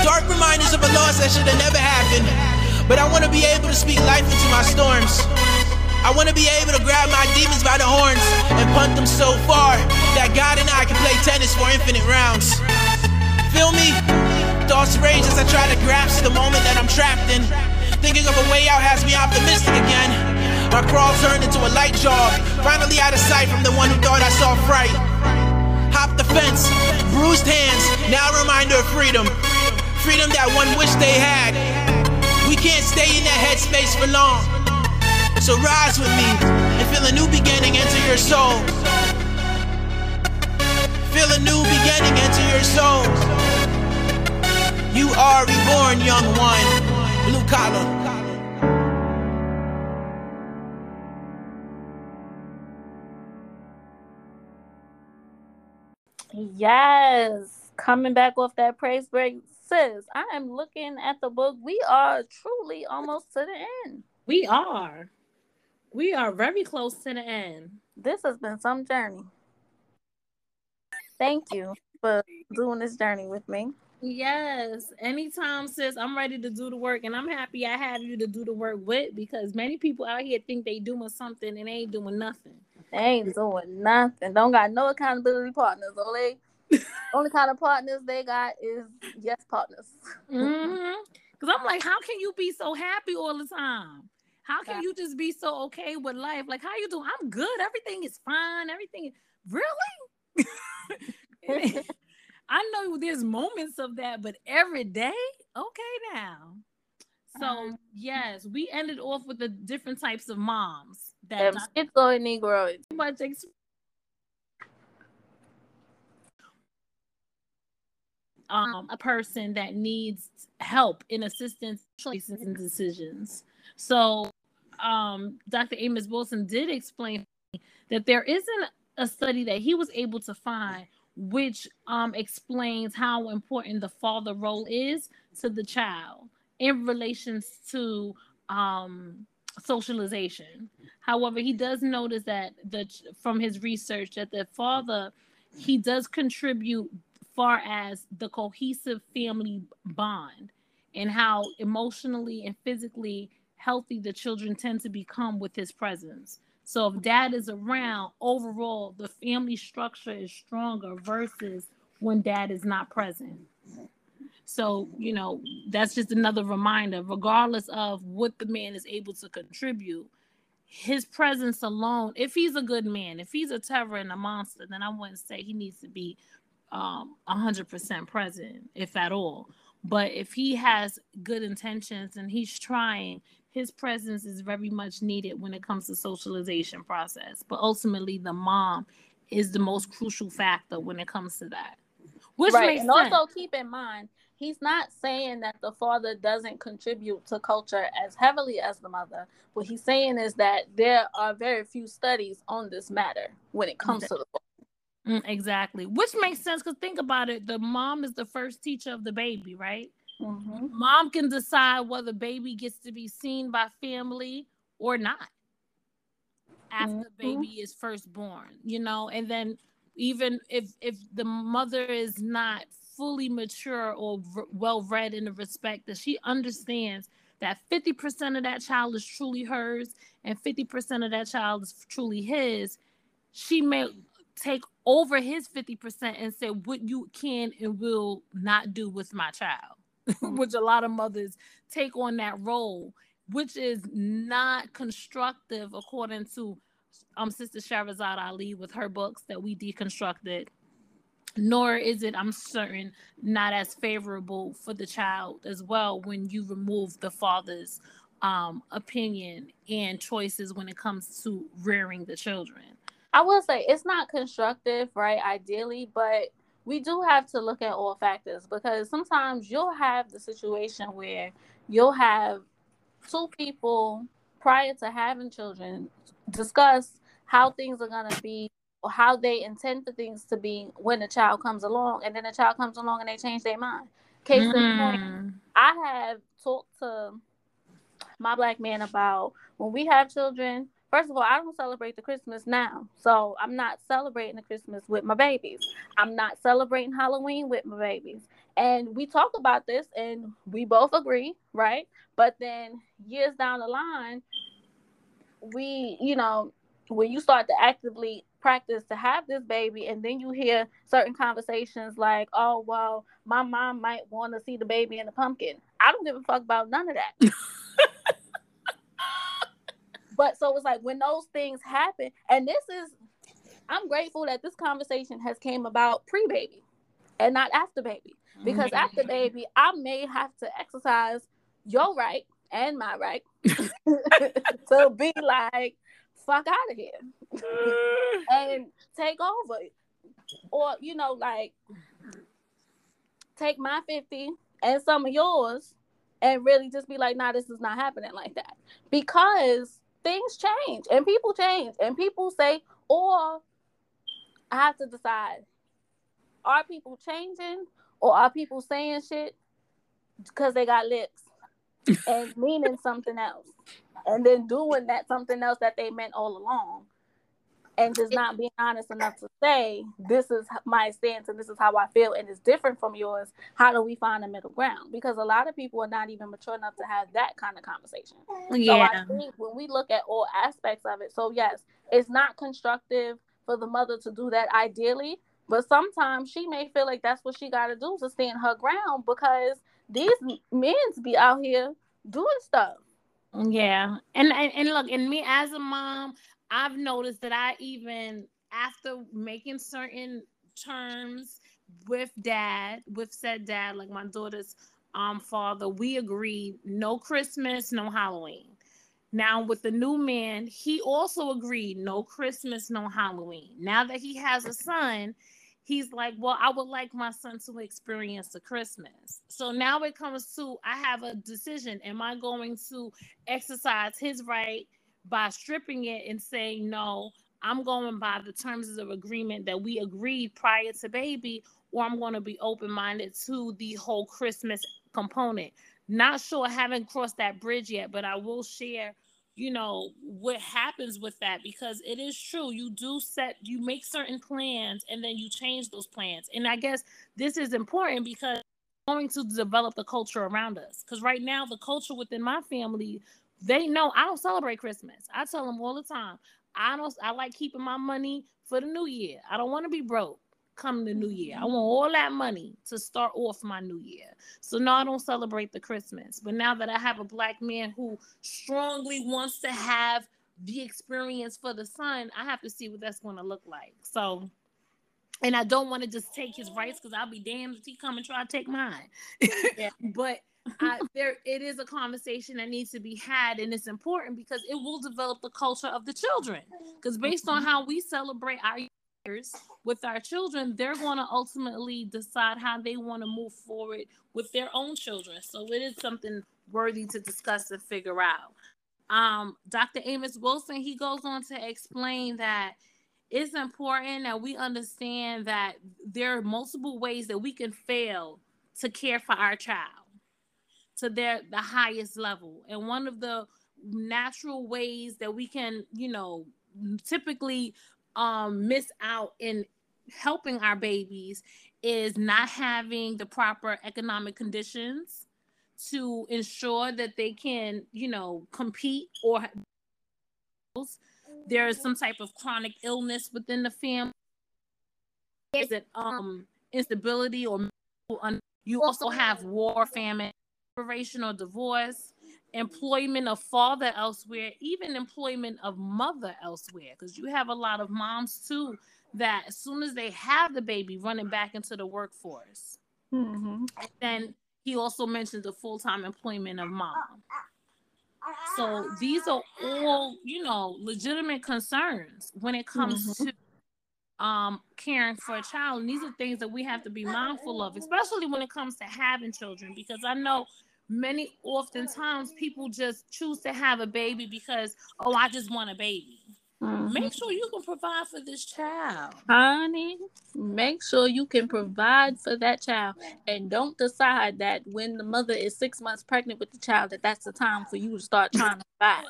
Dark reminders of a loss that should have never happened. But I wanna be able to speak life into my storms. I wanna be able to grab my demons by the horns and punt them so far that God and I can play tennis for infinite rounds. Feel me? Thoughts rage as I try to grasp the moment that I'm trapped in. Thinking of a way out has me optimistic again. My crawl turned into a light jog, finally out of sight from the one who thought I saw fright. Hop the fence, bruised hands, now a reminder of freedom. Freedom that one wished they had. We can't stay in that headspace for long. So rise with me and feel a new beginning enter your soul. Feel a new beginning enter your soul. You are reborn, young one. Blue collar. Yes, coming back off that praise break, sis. I am looking at the book. We are truly almost to the end. We are. We are very close to the end. This has been some journey. Thank you for doing this journey with me. Yes. Anytime, sis, I'm ready to do the work, and I'm happy I have you to do the work with because many people out here think they doing something and they ain't doing nothing. They ain't doing nothing. Don't got no accountability partners. Only only kind of partners they got is yes partners. Mm-hmm. Cause I'm like, how can you be so happy all the time? How can you just be so okay with life? Like, how you doing? I'm good. Everything is fine. Everything really. I know there's moments of that, but every day, okay now. So Um, yes, we ended off with the different types of moms that schizo and Negro. much ex- um, a person that needs help in assistance choices and decisions. So um, Dr. Amos Wilson did explain that there isn't a study that he was able to find which um, explains how important the father role is to the child in relations to um, socialization. However, he does notice that the from his research that the father he does contribute far as the cohesive family bond and how emotionally and physically healthy the children tend to become with his presence. So if dad is around, overall the family structure is stronger versus when dad is not present. So, you know, that's just another reminder, regardless of what the man is able to contribute, his presence alone, if he's a good man, if he's a terror and a monster, then I wouldn't say he needs to be um 100% present, if at all. But if he has good intentions and he's trying, his presence is very much needed when it comes to socialization process. But ultimately, the mom is the most crucial factor when it comes to that. Which right. makes And sense. also keep in mind, he's not saying that the father doesn't contribute to culture as heavily as the mother. What he's saying is that there are very few studies on this matter when it comes to the Mm, exactly. Which makes sense because think about it. The mom is the first teacher of the baby, right? Mhm. Mom can decide whether baby gets to be seen by family or not after Mhm. baby is first born, you know, and then even if if the mother is not fully mature or v- well read in the respect that she understands that 50% of that child is truly hers and 50% of that child is truly his, she may take over his 50% and say what you can and will not do with my child which a lot of mothers take on that role which is not constructive according to um sister Shahrazad Ali with her books that we deconstructed nor is it i'm certain not as favorable for the child as well when you remove the father's um opinion and choices when it comes to rearing the children I will say it's not constructive, right? Ideally, but we do have to look at all factors because sometimes you'll have the situation where you'll have two people prior to having children discuss how things are going to be or how they intend for things to be when the child comes along and then the child comes along and they change their mind. Case in point, Mm. I have talked to my black man about when we have children. First of all, I don't celebrate the Christmas now. So I'm not celebrating the Christmas with my babies. I'm not celebrating Halloween with my babies. And we talk about this and we both agree, right? But then years down the line, we, you know, when you start to actively practice to have this baby and then you hear certain conversations like, oh, well, my mom might want to see the baby in the pumpkin. I don't give a fuck about none of that. but so it's like when those things happen, and this is, I'm grateful that this conversation has came about pre-baby and not after baby, because Mhm. after baby, I may have to exercise your right and my right to be like, fuck out of here and take over, or you know, like take my fifty and some of yours and really just be like, nah, this is not happening like that. Because things change and people change and people say, or I have to decide are people changing or are people saying shit because they got lips and meaning something else and then doing that something else that they meant all along. And just not being honest enough to say this is my stance and this is how I feel and it's different from yours. How do we find a middle ground? Because a lot of people are not even mature enough to have that kind of conversation. Yeah. So I think when we look at all aspects of it, so yes, it's not constructive for the mother to do that ideally, but sometimes she may feel like that's what she got to do to stand her ground because these men's be out here doing stuff. Yeah, and, and and look, and me as a mom, I've noticed that I even after making certain terms with dad, with said dad, like my daughter's um father, we agreed no Christmas, no Halloween. Now with the new man, he also agreed no Christmas, no Halloween. Now that he has a son, he's like, Well, I would like my son to experience the Christmas. So now it comes to I have a decision. Am I going to exercise his right by stripping it and saying, No, I'm going by the terms of agreement that we agreed prior to baby, or I'm going to be open minded to the whole Christmas component. Not sure, I haven't crossed that bridge yet, but I will share you know what happens with that because it is true. You do set you make certain plans and then you change those plans. And i guess this is important because going to develop the culture around us. Because right now the culture within my family they know i don't celebrate christmas i tell them all the time i don't i like keeping my money for the new year i don't want to be broke come the new year. I mm-hmm. want all that money to start off my new year. So now I don't celebrate the Christmas. But now that I have a black man who strongly wants to have the experience for the son, I have to see what that's going to look like. So and I don't want to just take his rights because I'll be damned if he come and try to take mine. Yeah. but I, there it is a conversation that needs to be had and it's important because it will develop the culture of the children. Because based on how we celebrate our years with our children they're going to ultimately decide how they want to move forward with their own children. So it is something worthy to discuss and figure out. Um, dr amos wilson he goes on to explain that it's important that we understand that there are multiple ways that we can fail to care for our child to their the highest level. And one of the natural ways that we can you know typically um miss out in helping our babies is not having the proper economic conditions to ensure that they can you know compete or there is some type of chronic illness within the family is it um instability or you also have war famine separation or divorce employment of father elsewhere even employment of mother elsewhere. Because you have a lot of moms too that as soon as they have the baby running back into the workforce. Mm-hmm. and then he also mentioned the full-time employment of mom. So these are all you know legitimate concerns when it comes to um caring for a child and these are things that we have to be mindful of especially when it comes to having children because i know many oftentimes people just choose to have a baby because oh i just want a baby Mm-hmm. make sure you can provide for this child Honey, make sure you can provide for that child and don't decide that when the mother is six months pregnant with the child that that's the time for you to start trying to provide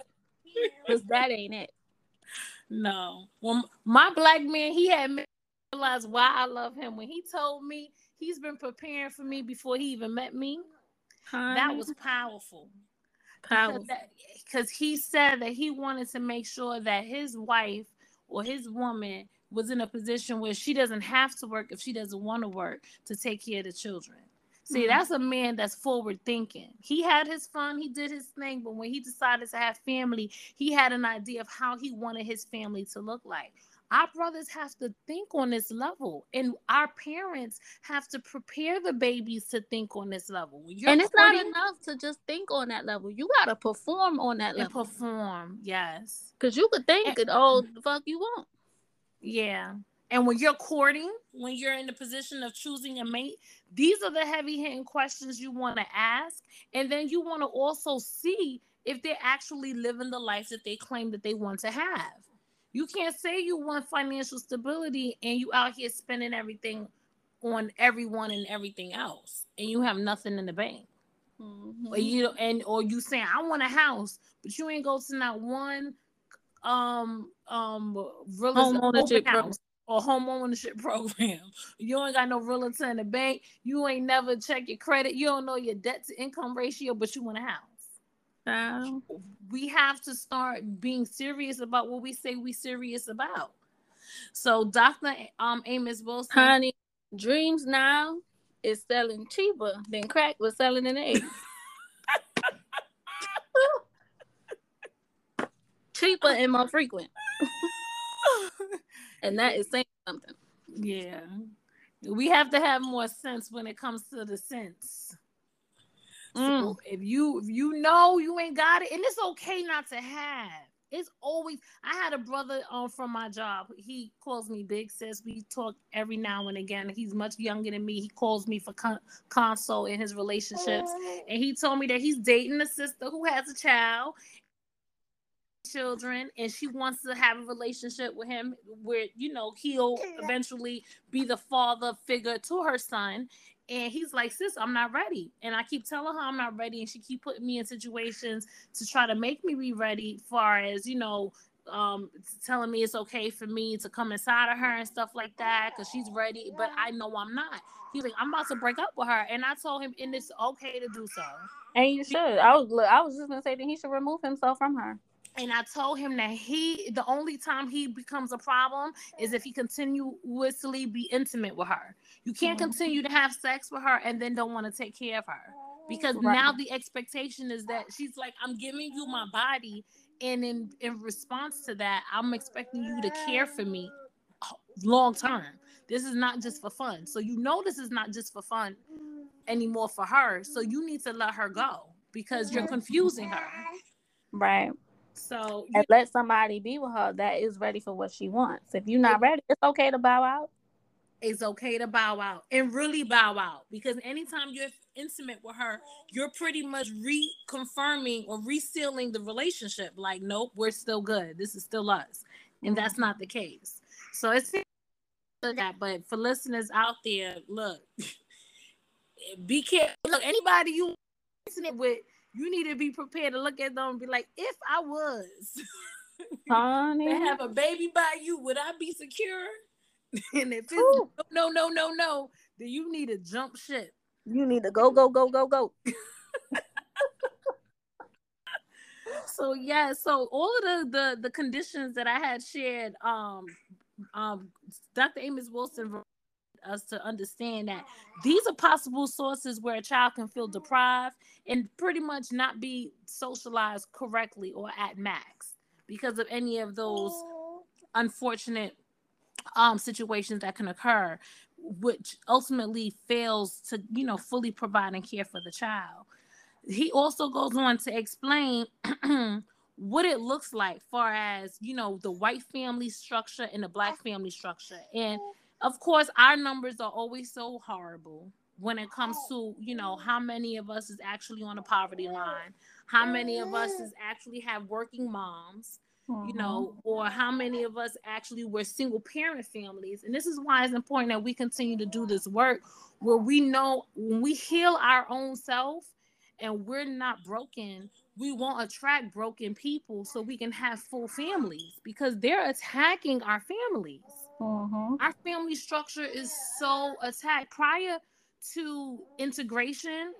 because that ain't it. No. Well my black man he had me realize why i love him. When he told me he's been preparing for me before he even met me. That was powerful. Powerful. because he said that he wanted to make sure that his wife or his woman was in a position where she doesn't have to work if she doesn't want to work to take care of the children. See, Mhm. that's a man that's forward thinking. He had his fun, he did his thing, but when he decided to have family, he had an idea of how he wanted his family to look like. Our brothers have to think on this level, and our parents have to prepare the babies to think on this level. You're and it's not enough to just think on that level. You gotta perform on that and level. perform, yes. Because you could think it all the fuck you want. Yeah. And when you're courting, when you're in the position of choosing a mate, these are the heavy hitting questions you want to ask. And then you want to also see if they're actually living the life that they claim that they want to have. You can't say you want financial stability and you out here spending everything on everyone and everything else and you have nothing in the bank. Mhm. Or you and or you saying I want a house, but you ain't go to not one um um real Home estate ownership open house or home ownership program. You ain't got no realtor in the bank. You ain't never check your credit. You don't know your debt to income ratio, but you want a house. Child. We have to start being serious about what we say we serious about. So Dr. Um Amos Wilson Honey, Dreams Now is selling cheaper than crack was selling in the 80s. cheaper and more frequent. And that is saying something. Yeah. We have to have more sense when it comes to the sense. Mm. So if you if you know you ain't got it, and it's okay not to have. It's always I had a brother um from my job. He calls me big sis. We talk every now and again. He's much younger than me. He calls me for con- console in his relationships. And he told me that he's dating a sister who has a child children and she wants to have a relationship with him where you know he'll eventually be the father figure to her son. And he's like sis i'm not ready. And i keep telling her i'm not ready and she keep putting me in situations to try to make me be ready far as you know um telling me it's okay for me to come inside of her and stuff like that because she's ready but i know i'm not. He's like i'm about to break up with her. And i told him and it's okay to do so. And you should. I was look, I was just gonna say that he should remove himself from her. And I told him that he the only time he becomes a problem is if he continuously be intimate with her. You can't Mhm. continue to have sex with her and then don't want to take care of her. Because Right. now the expectation is that she's like, I'm giving you my body, and in in response to that, I'm expecting you to care for me long term. This is not just for fun. So you know this is not just for fun anymore for her. So you need to let her go because you're confusing her. Right. So And let somebody be with her that is ready for what she wants. If you're not ready, it's okay to bow out. it's okay to bow out and really bow out because anytime you're intimate with her, you're pretty much reconfirming or resealing the relationship. Like, nope, we're still good. This is still us, and that's not the case. So it's that. But for listeners out there, look, be careful. Look, anybody you intimate with, you need to be prepared to look at them and be like, if I was Honey. to have a baby by you, would I be secure? and if it's Ooh. no, no, no, no, then you need to jump ship. You need to go, go, go, go, go. So yeah, so all of the the, the conditions that I had shared, um, um, Dr. Amos Wilson us to understand that these are possible sources where a child can feel deprived and pretty much not be socialized correctly or at max because of any of those unfortunate um situations that can occur which ultimately fails to you know fully provide and care for the child. He also goes on to explain what it looks like far as you know the white family structure and the black family structure. And of course our numbers are always so horrible when it comes to you know how many of us is actually on the poverty line how many of us is actually have working moms you know, mm-hmm. or how many of us actually were single parent families. And this is why it's important that we continue to do this work where we know when we heal our own self and we're not broken, we won't attract broken people so we can have full families because they're attacking our families. Mhm. Our family structure is so attacked. Prior to integration,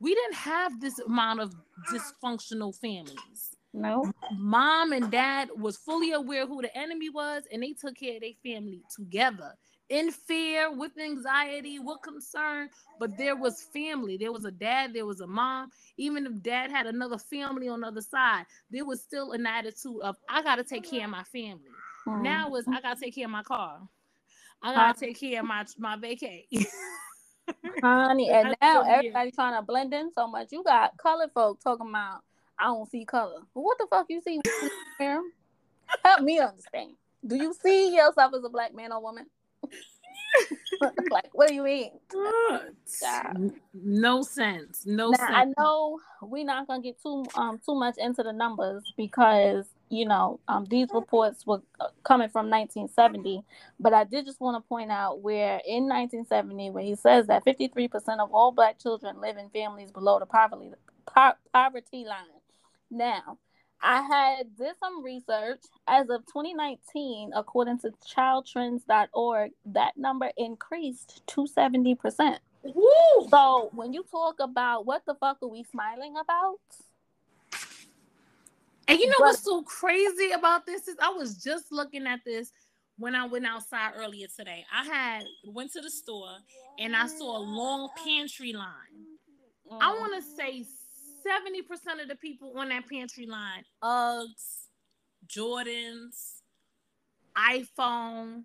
we didn't have this amount of dysfunctional families No. mom and dad was fully aware who the enemy was and they took care of their family together in fear with anxiety with concern but there was family there was a dad there was a mom even if dad had another family on the other side there was still an attitude of i gotta take care of my family Mm-hmm. now was i gotta take care of my car i gotta take care of my my vacay honey, and now so weird. everybody trying to blend in so much. You got colored folk talking about I don't see color. What the fuck you see? Help me understand. Do you see yourself as a black man or woman? like, what do you mean? No sense no Now sense I know we're not gonna get too um too much into the numbers because you know um these reports were uh, coming from 1970, but I did just want to point out where in 1970 when he says that 53% of all black children live in families below the poverty po- poverty line. Now, I had did some research. As of 2019, according to childtrends.org, that number increased to 70%. Woo! So when you talk about what the fuck are we smiling about? And you know But- what's so crazy about this is I was just looking at this when I went outside earlier today. I had went to the store and I saw a long pantry line. I Mm. want to say 70% of the people on that pantry line, Uggs, Jordans, iPhone,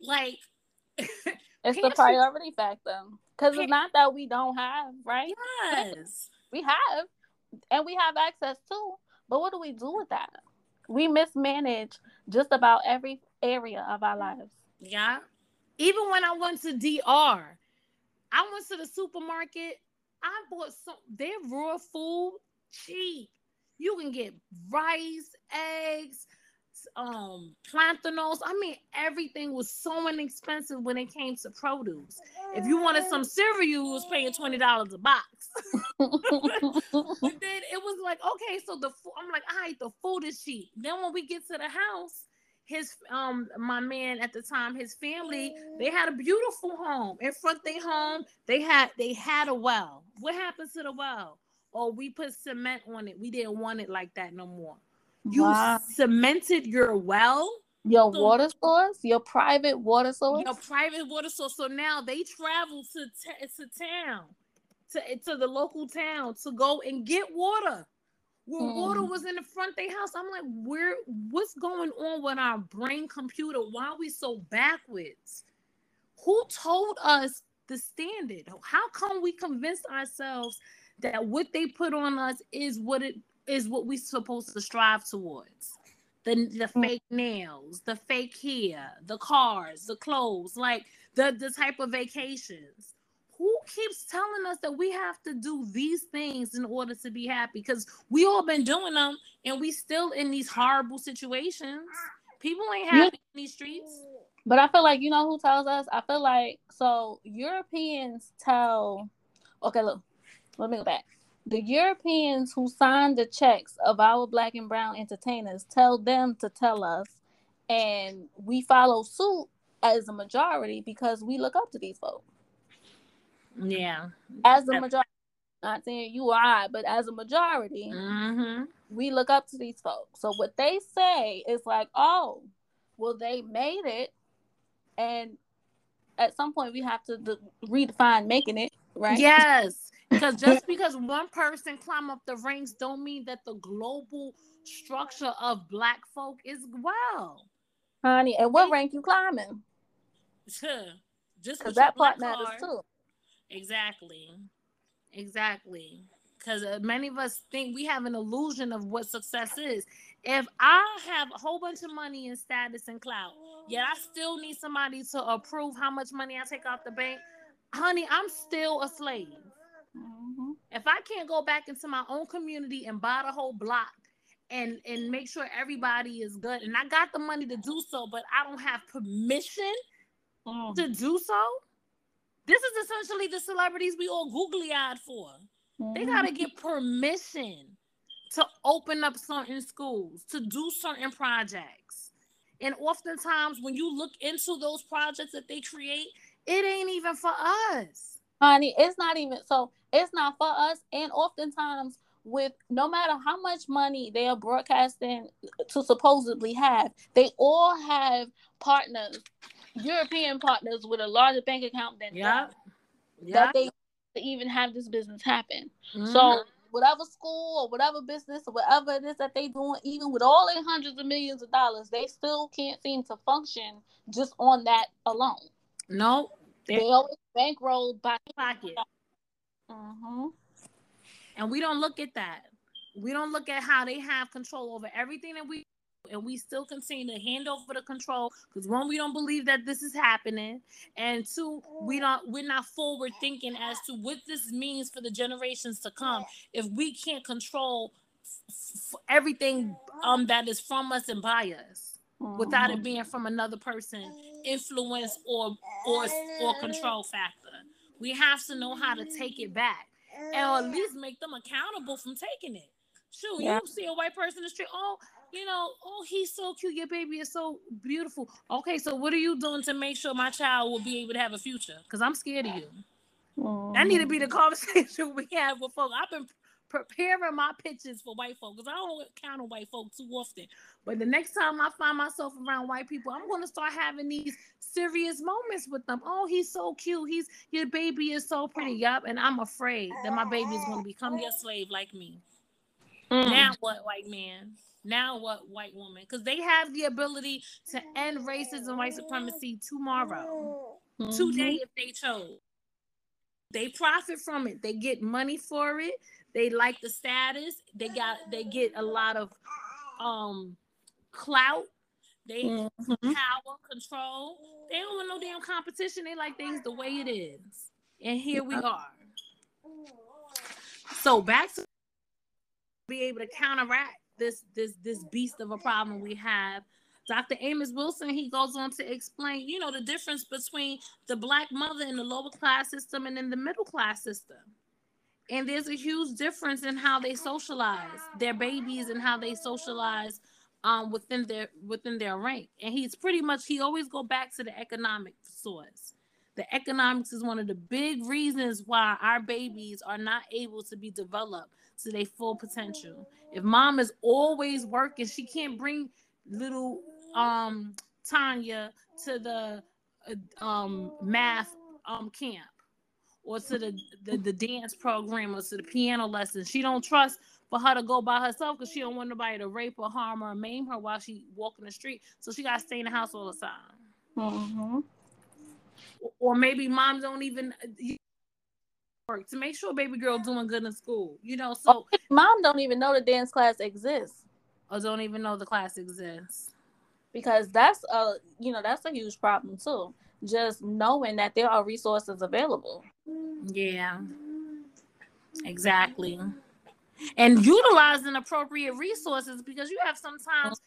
like it's the priority factor. Because it's not that we don't have, right? yes. We have, and we have access to. But what do we do with that? We mismanage just about every area of our lives. Yeah. Even when I went to DR, I went to the supermarket. I bought some their raw food cheap. You can get rice, eggs, um, plantanos. I mean, everything was so inexpensive when it came to produce. If you wanted some cereal, you was paying twenty dollars a box. But then it was like, okay, so the food, I'm like, I all right, the food is cheap. Then when we get to the house, his um my man at the time, his family, they had a beautiful home. In front of their home, they had they had a well. What happened to the well? Oh, we put cement on it. We didn't want it like that no more. You Wow. cemented your well, Your So- water source, your private water source. your private water source. So now they travel to t- to town, to to the local town to go and get water. Where Mm. water was in the front of their house. I'm like, where? What's going on with our brain computer? Why are we so backwards? Who told us the standard? How come we convinced ourselves that what they put on us is what it is what we're supposed to strive towards? The the Mm. fake nails, the fake hair, the cars, the clothes, like the the type of vacations. Who keeps telling us that we have to do these things in order to be happy? Because we all been doing them and we still in these horrible situations. People ain't Yeah. happy in these streets. But I feel like you know who tells us. I feel like so Europeans tell. Okay, look, let me go back. The Europeans who signed the checks of our black and brown entertainers tell them to tell us, and we follow suit as a majority because we look up to these folks. Yeah. As a majority, not saying you or I, but as a majority, Mm-hmm. we look up to these folks. So what they say is like, oh, well, they made it, and at some point we have to de- redefine making it, right? Yes. Because just because one person climb up the ranks don't mean that the global structure of black folk is well. honey. And what rank you climbing? Just Because that part matters card. too. Exactly. Exactly. Because uh, many of us think we have an illusion of what success is. If I have a whole bunch of money and status and clout, yet I still need somebody to approve how much money I take out the bank, honey, I'm still a slave. If I can't go back into my own community and buy the whole block and and make sure everybody is good, and I got the money to do so, but I don't have permission Mm. to do so. This is essentially the celebrities we all googly eyed for. They Mhm. gotta get permission to open up certain schools, to do certain projects. And oftentimes, when you look into those projects that they create, it ain't even for us. honey. It's not even so. It's not for us. And oftentimes, with no matter how much money they are broadcasting to supposedly have, they all have partners, European partners with a larger bank account than Yeah. them, Yeah. that they even have this business happen. Mhm. So whatever school or whatever business or whatever it is that they doing, even with all their hundreds of millions of dollars, they still can't seem to function just on that alone. no, They they always bankrolled by. pocket. Mhm. And we don't look at that. We don't look at how they have control over everything that we and we still continue to hand over the control because one, we don't believe that this is happening, and two, we don't we're not forward thinking as to what this means for the generations to come if we can't control f- f- everything um that is from us and by us without it Mhm. being from another person influence or or or control factor we have to know how to take it back and at least make them accountable from taking it Shoot, Yeah. you see a white person in the street. Oh, you know, oh, he's so cute. Your baby is so beautiful. Okay, so what are you doing to make sure my child will be able to have a future? Because I'm scared of you. That need to be the conversation we have with folks. I've been preparing my pitches for white folks because I don't count on white folks too often. But the next time I find myself around white people, I'm going to start having these serious moments with them. Oh, he's so cute. He's your baby is so pretty. Yup, and I'm afraid that my baby is going to become your slave like me. Mm. Now what, white man? Now what, white woman? Because they have the ability to end racism, white supremacy tomorrow, Mhm. today, if they chose. They profit from it. They get money for it. They like the status. They got. They get a lot of um clout. They Mhm. power control. They don't want no damn competition. They like things the way it is. And here we are. So back to be able to counteract this this this beast of a problem we have. Dr. Amos Wilson, he goes on to explain, you know, the difference between the black mother in the lower class system and in the middle class system. And there's a huge difference in how they socialize their babies and how they socialize um within their within their rank. And he's pretty much he always go back to the economic source. The economics is one of the big reasons why our babies are not able to be developed to their full potential. If mom is always working, she can't bring little um Tanya to the uh, um math um camp or to the, the the dance program or to the piano lesson. She don't trust for her to go by herself because she don't want nobody to rape or harm or maim her while she walking the street. So she gotta stay in the house all the time. Mhm. Or maybe moms don't even uh, work to make sure baby girl doing good in school. You know, so Mom don't even know the dance class exists or don't even know the class exists. because that's a you know that's a huge problem too. Just knowing that there are resources available. Yeah, exactly. And utilizing appropriate resources because you have sometimes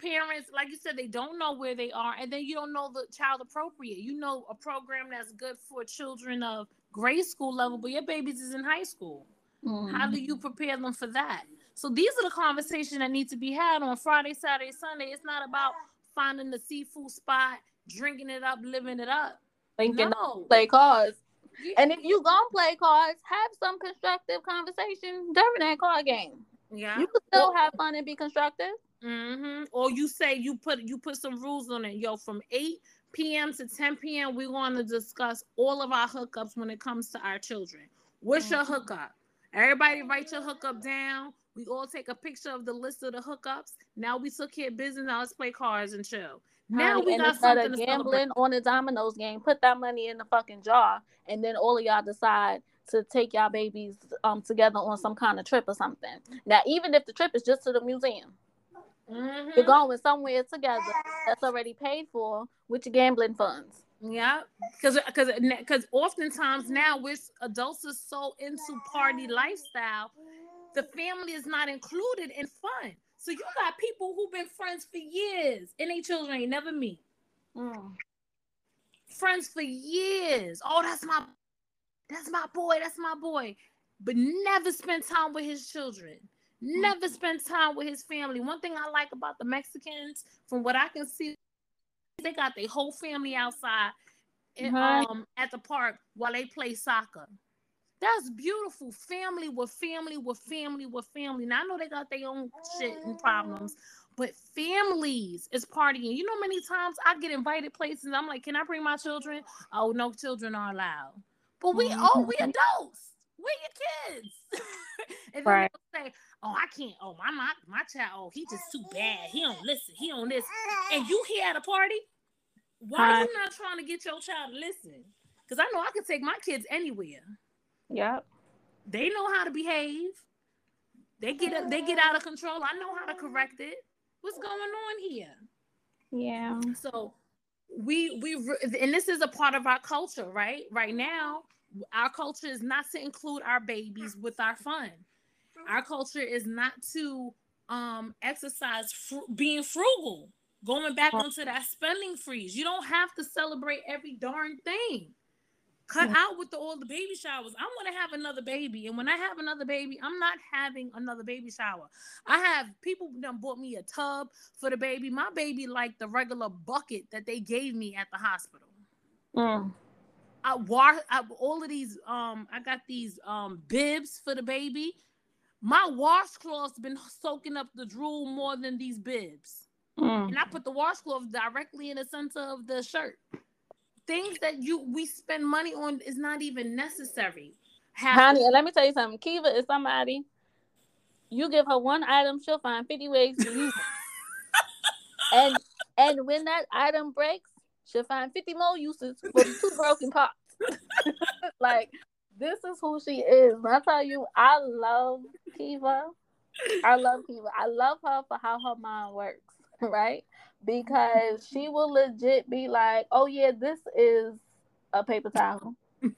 parents, like you said, they don't know where they are, and then you don't know the child appropriate. You know a program that's good for children of grade school level, but your babies is in high school. How do you mm-hmm. prepare them for that? So these are the conversations that need to be had on Friday, Saturday, Sunday. It's not about finding the seafood spot, drinking it up, living it up. thinking No. play cards? Yeah. And if you gonna play cards, have some constructive conversation during that card game. yeah. You can still have fun and be constructive. Mm-hmm. Or you say you put you put some rules on it. Yo, from 8 p.m. to 10 p.m. we want to discuss all of our hookups when it comes to our children. What's your hookup? Everybody write your hookup down. We all take a picture of the list of the hookups. Now we took care of business. Now let's play cards and chill. Now Honey, we and got something of gambling on the dominoes game, put that money in the fucking jar, and then all of y'all decide to take y'all babies um together on some kind of trip or something. Now, even if the trip is just to the museum, Mhm. you're going somewhere together that's already paid for with your gambling funds. Yeah, because because because oftentimes now we're adults are so into party lifestyle, the family is not included in fun. So you got people who've been friends for years and they children ain't never meet. Mm. Friends for years. Oh, that's my that's my boy, that's my boy. But never spend time with his children. Never spend time with his family. One thing I like about the Mexicans, from what I can see, they got their whole family outside Right. um, at the park while they play soccer. That's beautiful. Family with family with family with family. Now I know they got their own shit and problems, but families is partying. You know, many times I get invited places. I'm like, can I bring my children? Oh, no, children are allowed. But we, mm-hmm. oh, we adults. We your kids. and then Right. they'll say, oh, I can't. Oh, my my my child. Oh, he just too bad. He don't listen. He don't listen. And you here at a party? Why Right. you not trying to get your child to listen? Because I know I can take my kids anywhere. Yep. They know how to behave. They get they get out of control. I know how to correct it. What's going on here? Yeah. So we we and this is a part of our culture, right? Right now, our culture is not to include our babies with our fun. Our culture is not to um exercise fr- being frugal, going back onto that spending freeze. You don't have to celebrate every darn thing. Cut out with the, all the baby showers. I want to have another baby, and when I have another baby, I'm not having another baby shower. I have people done bought me a tub for the baby. My baby like the regular bucket that they gave me at the hospital. Mm. I wash all of these. Um, I got these um bibs for the baby. My washcloth's been soaking up the drool more than these bibs, Mm. and I put the washcloth directly in the center of the shirt. Things that you we spend money on is not even necessary. Have- Honey, let me tell you something. Kiva is somebody. You give her one item, she'll find fifty ways to use it. and and when that item breaks, she'll find fifty more uses for the two broken parts. like this is who she is. When I tell you, I love Kiva. I love Kiva. I love her for how her mind works, right? Because she will legit be like, "Oh yeah, this is a paper towel."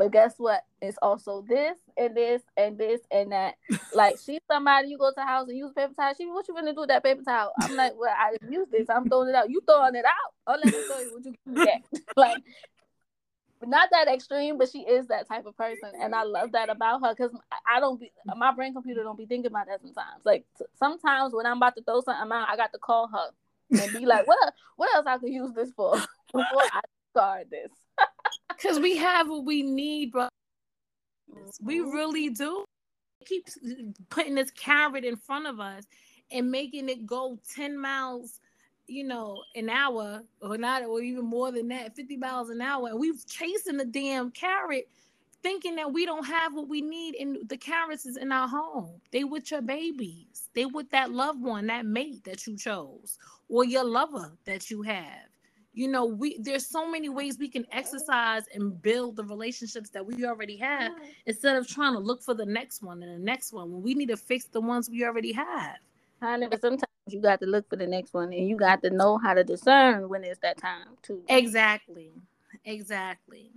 But guess what? It's also this and this and this and that. Like she's somebody you go to the house and use paper towel. She, what you gonna do with that paper towel? I'm like, well, I didn't use this. I'm throwing it out. You throwing it out? Oh, let me show you what you get. like, not that extreme, but she is that type of person, and I love that about her because I don't be my brain computer don't be thinking about that sometimes. Like t- sometimes when I'm about to throw something out, I got to call her and be like, what what else I could use this for before I discard this. Because we have what we need, bro. We Mhm. really do. Keep putting this carrot in front of us and making it go 10 miles, you know, an hour or not, or even more than that, 50 miles an hour. And we're chasing the damn carrot, thinking that we don't have what we need. And the carrots is in our home. They with your babies. They with that loved one, that mate that you chose, or your lover that you have you know we there's so many ways we can exercise and build the relationships that we already have instead of trying to look for the next one and the next one when we need to fix the ones we already have Honey, but sometimes you got to look for the next one and you got to know how to discern when it's that time too. exactly exactly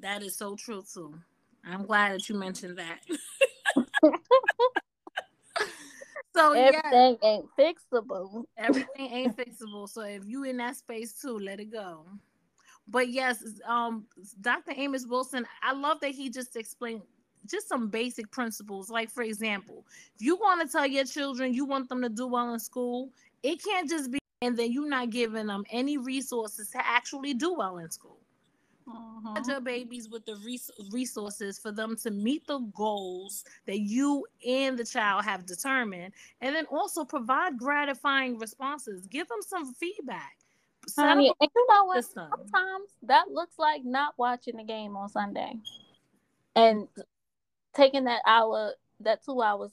that is so true too i'm glad that you mentioned that so yeah Everything ain't fixable. everything ain't fixable. So if you in that space too, let it go. But yes, um, Dr. Amos Wilson, I love that he just explained just some basic principles. Like for example, if you want to tell your children you want them to do well in school, it can't just be and then you're not giving them any resources to actually do well in school. Mm-hmm. Provide your babies with the res- resources for them to meet the goals that you and the child have determined, and then also provide gratifying responses. Give them some feedback. Honey, and you know what? Sometimes that looks like not watching the game on Sunday and taking that hour, that two hours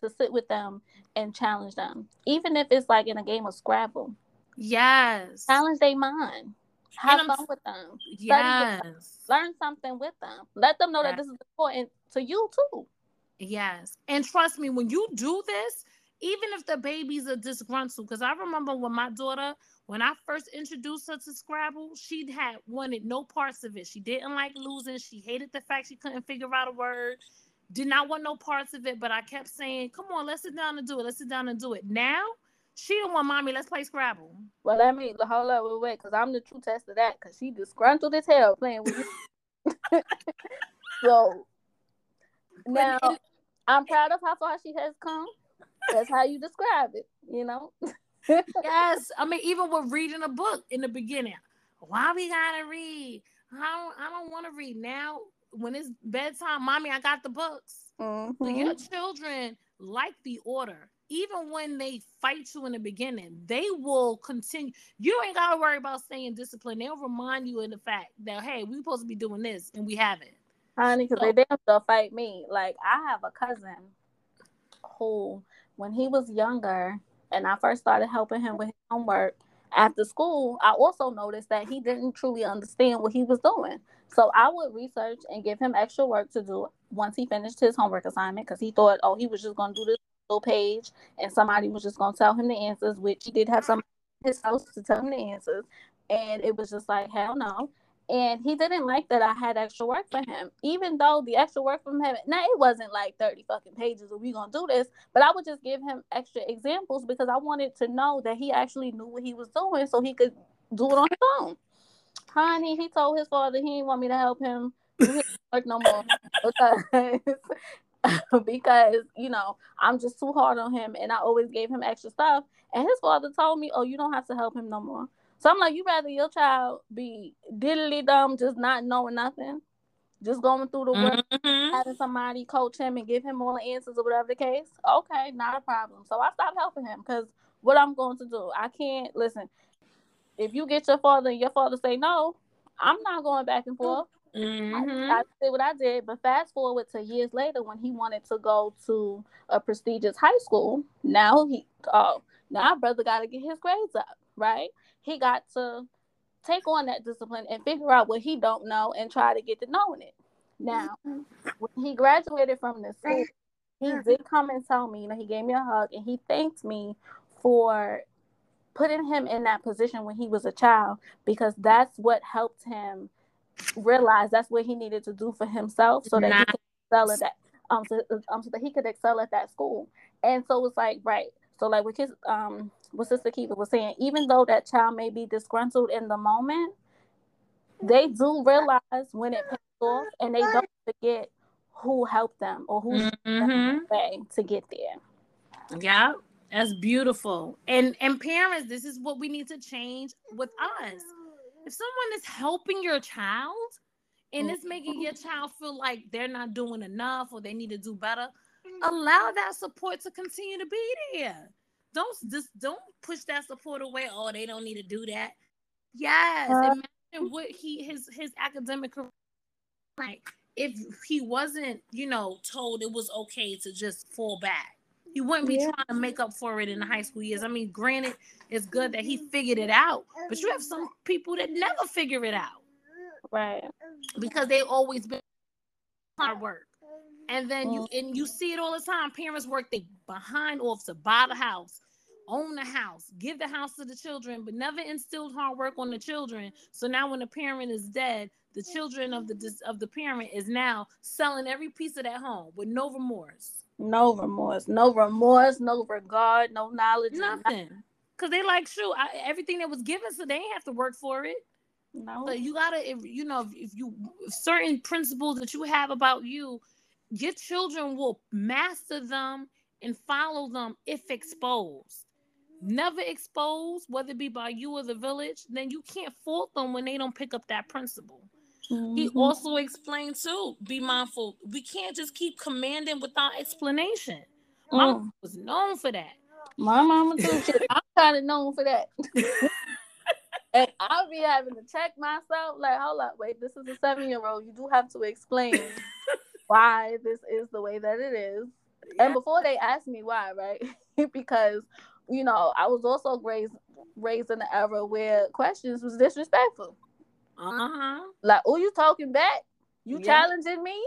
to sit with them and challenge them. Even if it's like in a game of Scrabble, Yes. challenge their mind. Have fun with them. Yes. Learn something with them. Let them know that this is important to you too. Yes. And trust me, when you do this, even if the babies are disgruntled, because I remember when my daughter, when I first introduced her to Scrabble, she had wanted no parts of it. She didn't like losing. She hated the fact she couldn't figure out a word. Did not want no parts of it. But I kept saying, "Come on, let's sit down and do it. Let's sit down and do it." Now she don't want mommy. Let's play Scrabble. Well, let me hold up, wait, wait, because I'm the true test of that. Because she disgruntled as hell playing with you. so now I'm proud of how far she has come. That's how you describe it, you know. yes, I mean even with reading a book in the beginning, why we gotta read? I don't, I don't want to read now. When it's bedtime, mommy, I got the books. So Mhm. your children like the order. Even when they fight you in the beginning, they will continue. You ain't gotta worry about staying disciplined. They'll remind you of the fact that hey, we supposed to be doing this and we haven't. honey, because So- they damn still fight me. Like I have a cousin who, when he was younger, and I first started helping him with his homework after school, I also noticed that he didn't truly understand what he was doing. So I would research and give him extra work to do once he finished his homework assignment because he thought, oh, he was just going to do this little page and somebody was just going to tell him the answers, which he did have some his house to tell him the answers. And it was just like, hell no. And he didn't like that I had extra work for him, even though the extra work from him, now it wasn't like 30 fucking pages of we gonna do this, but I would just give him extra examples because I wanted to know that he actually knew what he was doing so he could do it on his own. honey, he told his father he didn't want me to help him work no more because because you know I'm just too hard on him, and I always gave him extra stuff. And his father told me, "Oh, you don't have to help him no more." So I'm like, you rather your child be diddly dumb, just not knowing nothing, just going through the work, Mhm. having somebody coach him and give him all the answers or whatever the case. Okay, not a problem. So I stopped helping him because what I'm going to do, I can't listen. If you get your father and your father say no, I'm not going back and forth. Mhm. I did what I did, but fast forward to years later when he wanted to go to a prestigious high school. Now he oh now brother got to get his grades up, right? He got to take on that discipline and figure out what he don't know and try to get to knowing it. Now, when he graduated from the school, he did come and tell me, you know, he gave me a hug and he thanked me for putting him in that position when he was a child because that's what helped him realize that's what he needed to do for himself so that he Nice. could excel at that um so, um so that he could excel at that school. And so it's like right. So like with his um what Sister Kiva was saying, even though that child may be disgruntled in the moment, they do realize when it pays off and they don't forget who helped them or who Mhm. way to get there. Yeah, that's beautiful. And and parents, this is what we need to change with us. If someone is helping your child and it's making your child feel like they're not doing enough or they need to do better, allow that support to continue to be there. Don't just don't push that support away. Oh, they don't need to do that. Yes, Uh, imagine what he his his academic career like if he wasn't, you know, told it was okay to just fall back. He wouldn't be Yeah. trying to make up for it in the high school years. I mean, granted, it's good that he figured it out, but you have some people that never figure it out Right. because they always been hard work. And then you and you mm-hmm. see it all the time. Parents work they behind off to buy the house, own the house, give the house to the children, but never instilled hard work on the children. So now when the parent is dead, the children of the of the parent is now selling every piece of that home with no remorse, No remorse. No remorse, no regard, no knowledge. nothing. Cause they like, shoot, I, everything that was given, so they ain't have to work for it. No. But you gotta, if you know, if, if you if certain principles that you have about you, your children will master them and follow them if exposed. Never exposed, whether it be by you or the village, then you can't fault them when they don't pick up that principle. He Mhm. also explained too, be mindful. We can't just keep commanding without explanation. Mm. mom was known for that. My mama too. I'm kind of known for that. and I'll be having to check myself. Like, hold up, wait, this is a seven year old. You do have to explain why this is the way that it is. And before they ask me why, right? because you know, I was also raised raised in an era where questions was disrespectful. Uh-huh. Like, oh, you talking back? You Yeah. challenging me?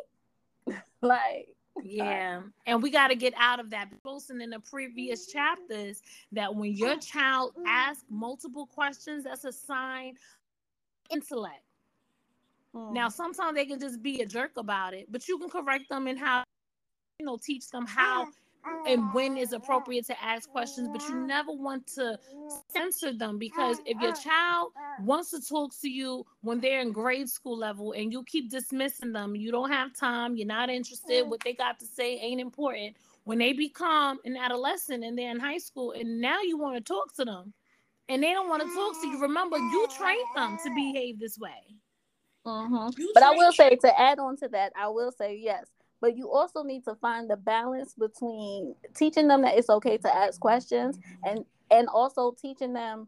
like, Yeah, and we got to get out of that. Posting in the previous chapters that when your child asks multiple questions, that's a sign of intellect. Mm, Now, sometimes they can just be a jerk about it, but you can correct them and how, you know, teach them how and when is appropriate to ask questions. But you never want to censor them because if your child wants to talk to you when they're in grade school level and you keep dismissing them, you don't have time, you're not interested, what they got to say ain't important. When they become an adolescent and they're in high school and now you want to talk to them and they don't want to talk to you, remember you trained them to behave this way. Mhm. But I will say to add on to that, I will say yes. But you also need to find the balance between teaching them that it's okay to ask questions and and also teaching them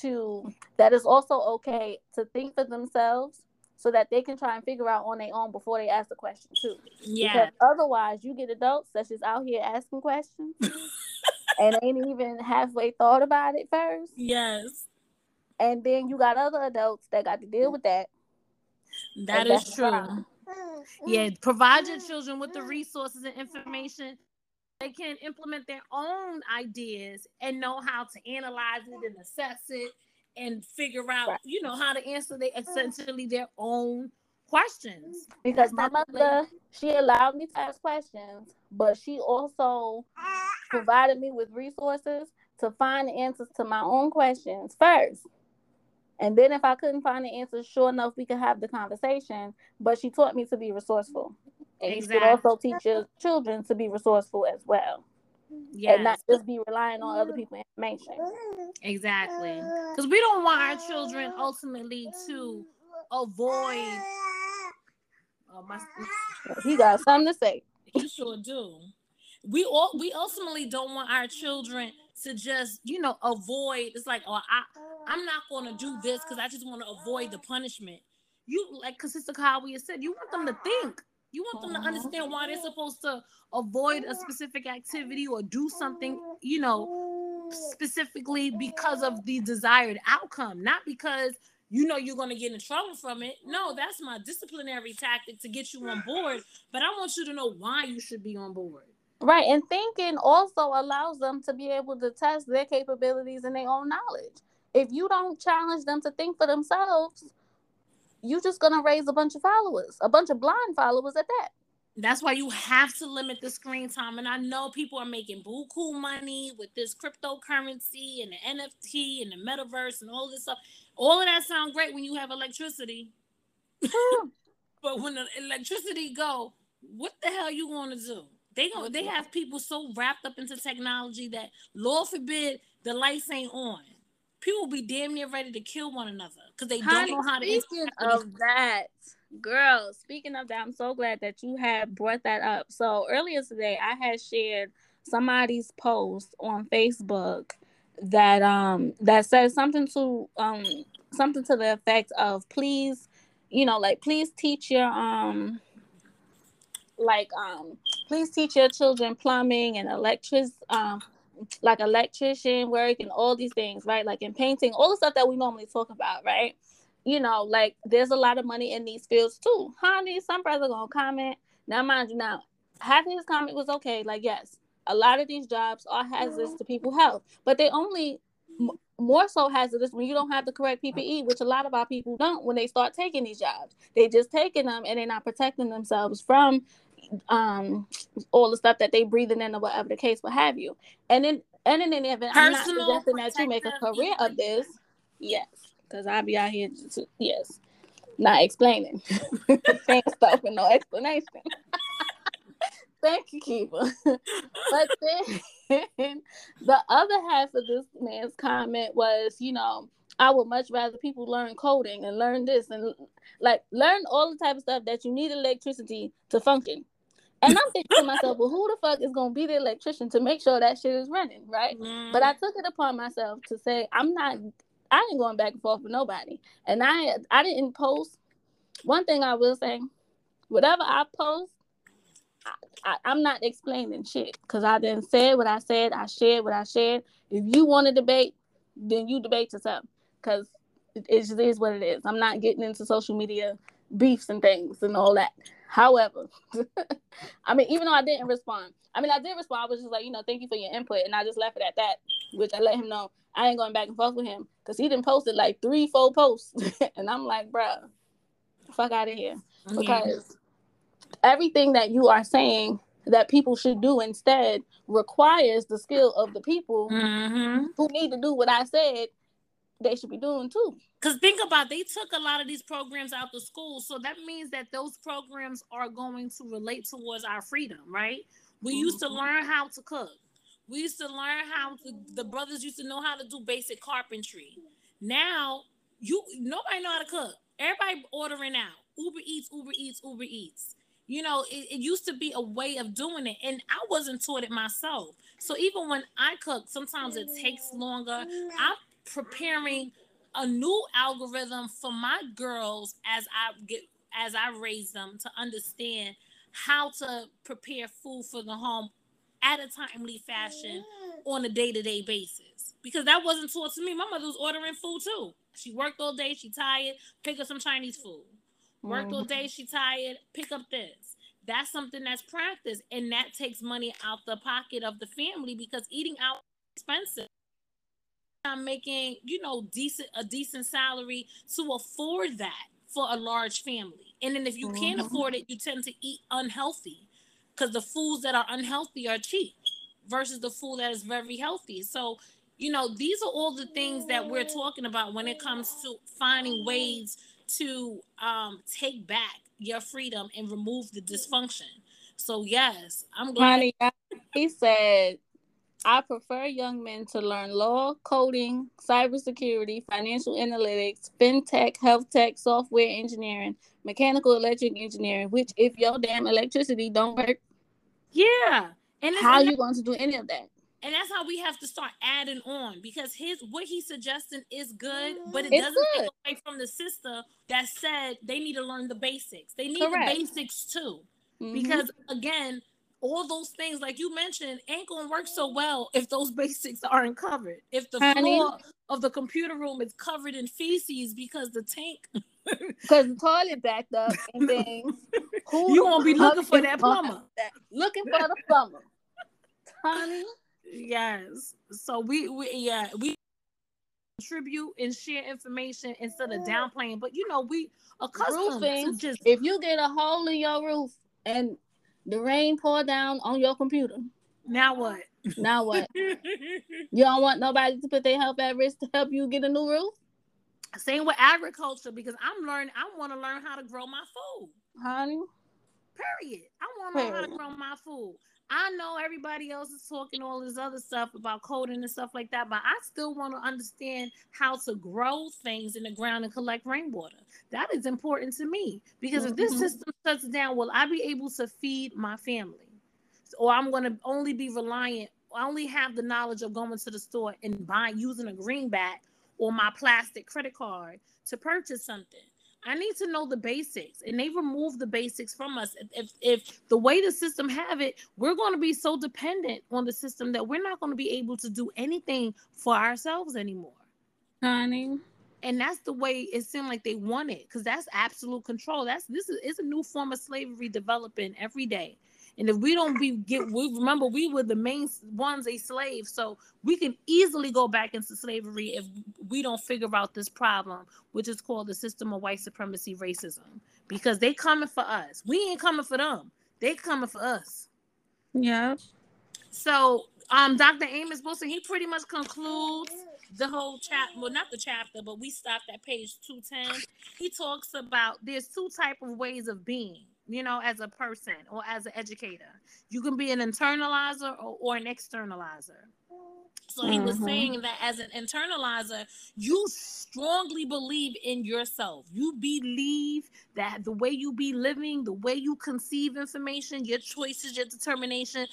to that it's also okay to think for themselves so that they can try and figure out on their own before they ask the question too. Yeah. Because otherwise you get adults that's just out here asking questions and ain't even halfway thought about it first. Yes. And then you got other adults that got to deal with that. That is true. Yeah, mm-hmm. provide your mm-hmm. children with the mm-hmm. resources and information. They can implement their own ideas and know how to analyze it and assess it and figure out, Right. you know, how to answer they essentially their own questions. because That's my mother she allowed me to ask questions but she also provided me with resources to find the answers to my own questions first And then if I couldn't find the answer, sure enough, we could have the conversation. But she taught me to be resourceful. And Exactly. you should also teach your children to be resourceful as well. Yes. And not just be relying on other people's information. Exactly. Because we don't want our children ultimately to avoid. Oh, my, He got something to say. he sure do. We all we ultimately don't want our children to just you know avoid. It's like oh I I'm not going to do this because I just want to avoid the punishment. You like because Sister Kawi said you want them to think. You want them to Mhm. understand why they're supposed to avoid a specific activity or do something, you know, specifically because of the desired outcome, not because you know you're going to get in trouble from it. No, that's my disciplinary tactic to get you on board, but I want you to know why you should be on board. Right. And thinking also allows them to be able to test their capabilities and their own knowledge. If you don't challenge them to think for themselves, you're just going to raise a bunch of followers, a bunch of blind followers at that. That's why you have to limit the screen time. And I know people are making buku money with this cryptocurrency and the NFT and the metaverse and all this stuff. All of that sound great when you have electricity. but when the electricity go, what the hell you going to do? They go, they have people so wrapped up into technology that, Lord forbid, the lights ain't on. People be damn near ready to kill one another because they Honey, don't know how to. speaking of that, girl, speaking of that, I'm so glad that you had brought that up. So earlier today, I had shared somebody's post on Facebook that um that says something to um something to the effect of please, you know, like please teach your um like um please teach your children plumbing and electric um like electrician work and all these things, right? Like in painting, all the stuff that we normally talk about, right? You know, like there's a lot of money in these fields too. Honey, some brother gonna comment. Now, mind you, now half of his comment was okay. Like, yes, a lot of these jobs are hazardous to people's health, but they only m- more so hazardous when you don't have the correct PPE, which a lot of our people don't when they start taking these jobs. They just taking them and they're not protecting themselves from um all the stuff that they breathing in or whatever the case, what have you. And then and in any event, I'm not suggesting that you make a career of this. Yes, because I'll be out here just, yes, not explaining, saying stuff with no explanation. Thank you, Kiva. but then the other half of this man's comment was, you know, I would much rather people learn coding and learn this and like learn all the type of stuff that you need electricity to function. And I'm thinking to myself, well, who the fuck is gonna be the electrician to make sure that shit is running, right? But I mm. took it upon myself to say I'm not I ain't going back and forth with nobody. And I I didn't post one thing I will say, whatever I post, I, I'm not explaining shit because I didn't say what I said. I shared what I shared. If you want to debate, then you debate yourself because it, it just is what it is. I'm not getting into social media beefs and things and all that. However, I mean, even though I didn't respond, I mean, I did respond. I was just like, you know, thank you for your input, and I just left it at that. Which I let him know I ain't going back and forth with him because he didn't post it like three, four posts, and I'm like, bro, fuck out of here Yeah. because everything that you are saying that people should do instead requires the skill of the people Mhm. who need to do what I said they should be doing too. Because think about they took a lot of these programs out the school. So that means that those programs are going to relate towards our freedom, right? We used to Mhm. learn how to cook. We used to learn how to the brothers used to know how to do basic carpentry. Now you nobody know how to cook. Everybody ordering out. Uber Eats, Uber Eats, Uber Eats. You know, it, it used to be a way of doing it, and I wasn't taught it myself. So even when I cook, sometimes it takes longer. I'm preparing a new algorithm for my girls as I get as I raise them to understand how to prepare food for the home at a timely fashion on a day-to-day basis because that wasn't taught to me. My mother was ordering food too. She worked all day, she tired, pick up some Chinese food. Worked all day, she tired, pick up this. That's something that's practiced, and that takes money out the pocket of the family because eating out is expensive. I'm making, you know, decent a decent salary to afford that for a large family. And then if you can't Mhm. afford it, you tend to eat unhealthy because the foods that are unhealthy are cheap versus the food that is very healthy. So You know, these are all the things that we're talking about when it comes to finding ways to um, take back your freedom and remove the dysfunction. So yes, I'm glad. Honey, he said, I prefer young men to learn law, coding, cybersecurity, financial analytics, fintech, health tech, software engineering, mechanical electric engineering, which if your damn electricity don't work, Yeah, and how you going to do any of that? and that's how we have to start adding on because his what he's suggesting is good, but it It's doesn't good. take away from the sister that said they need to learn the basics. They need Correct. the basics too, Mhm. because again, all those things like you mentioned ain't gonna work so mm-hmm. well if those basics aren't covered. If the Honey. floor of the computer room is covered in feces because the tank, Because the toilet backed up and things. Who you won't be looking for that plumber. Looking for the plumber. Honey. Yes. So we, we yeah, we contribute and share information instead of mm-hmm. downplaying. But you know, we accustomed Roofing. just If you get a hole in your roof and the rain pour down on your computer, now what? now what? You don't want nobody to put their health at risk to help you get a new roof? Same with agriculture because I'm learning. I want to learn how to grow my food. Honey. Period. I want to learn how to grow my food. I know everybody else is talking all this other stuff about coding and stuff like that, but I still want to understand how to grow things in the ground and collect rainwater. That is important to me because if this Mhm. system shuts down, will I be able to feed my family? Or I'm going to only be reliant, I only have the knowledge of going to the store and buying, using a greenback or my plastic credit card to purchase something. I need to know the basics, and they remove the basics from us. If, if if the way the system have it, we're going to be so dependent on the system that we're not going to be able to do anything for ourselves anymore. Honey. And that's the way it seemed like they want it, because that's absolute control. That's this is it's a new form of slavery developing every day. And if we don't be get, we remember we were the main ones a slave, so we can easily go back into slavery if we don't figure out this problem, which is called the system of white supremacy racism, because they coming for us. We ain't coming for them. They coming for us. Yeah. So, um, Dr. Amos Wilson, he pretty much concludes the whole chapter. Well, not the chapter, but we stopped at page two ten. He talks about there's two type of ways of being. You know, as a person or as an educator, you can be an internalizer or, or an externalizer. So he was Mhm. saying that as an internalizer, you strongly believe in yourself. You believe that the way you be living, the way you conceive information, your choices, your determination,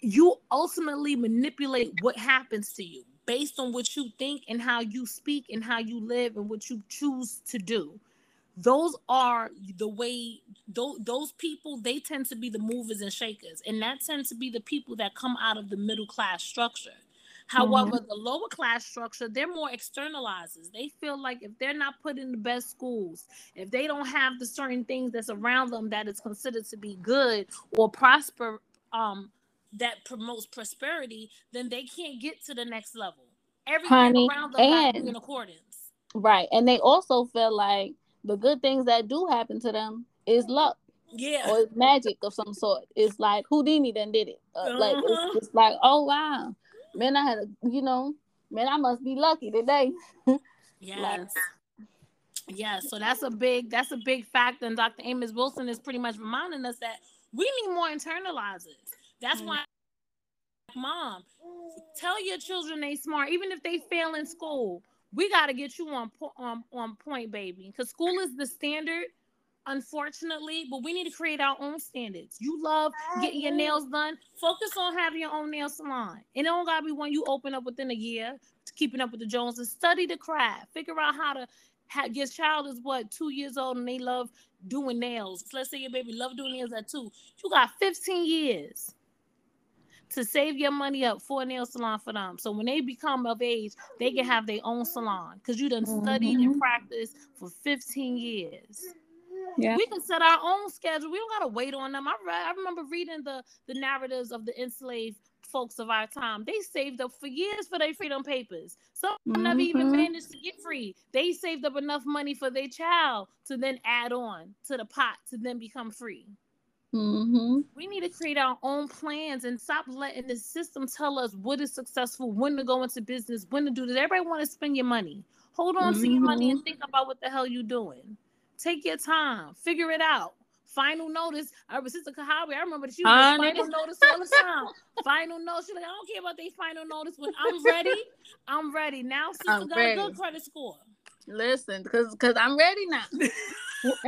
you ultimately manipulate what happens to you based on what you think and how you speak and how you live and what you choose to do. Those are the way those, those people they tend to be the movers and shakers and that tends to be the people that come out of the middle class structure. However, the lower class structure, they're more externalizers. They feel like if they're not put in the best schools, if they don't have the certain things that's around them that is considered to be good or prosper, um, that promotes prosperity, then they can't get to the next level. Everything Honey, around them and- in accordance. Right. And they also feel like the good things that do happen to them is luck Yeah. or it's magic of some sort. It's like Houdini done did it. Uh, Like Uh-huh. it's, it's like, oh wow. Man, I had a you know, man, I must be lucky today. Yes. Yes. So that's a big that's a big fact, And Dr. Amos Wilson is pretty much reminding us that we need more internalizers. That's Mm. why mom, tell your children they smart, even if they fail in school. We got to get you on po- on on point, baby, because school is the standard, unfortunately. But we need to create our own standards. You love getting your nails done. Focus on having your own nail salon. It don't gotta be one you open up within a year. To keeping up with the Joneses. Study the craft. Figure out how to. Have, your child is what two years old and they love doing nails. Let's say your baby love doing nails at two. You got 15 years to save your money up for a nail salon for them. So when they become of age, they can have their own salon because you done studied and Mhm. practiced for 15 years. Yeah. We can set our own schedule. We don't gotta wait on them. I, re- I remember reading the the narratives of the enslaved folks of our time. They saved up for years for their freedom papers. Some of them never even Mhm. managed to get free. They saved up enough money for their child to then add on to the pot to then become free. Mm-hmm. We need to create our own plans and stop letting the system tell us what is successful, when to go into business, when to do this. Everybody want to spend your money. Hold on to your money and think about what the hell you're doing. Take your time, figure it out. Final notice. I was Sister Kahabi. I remember that she was Honey. final notice all the time. final notice. She's like, I don't care about they final notice. When I'm ready, I'm ready. Now Sister I'm got ready. a good credit score. Listen, because because I'm ready now.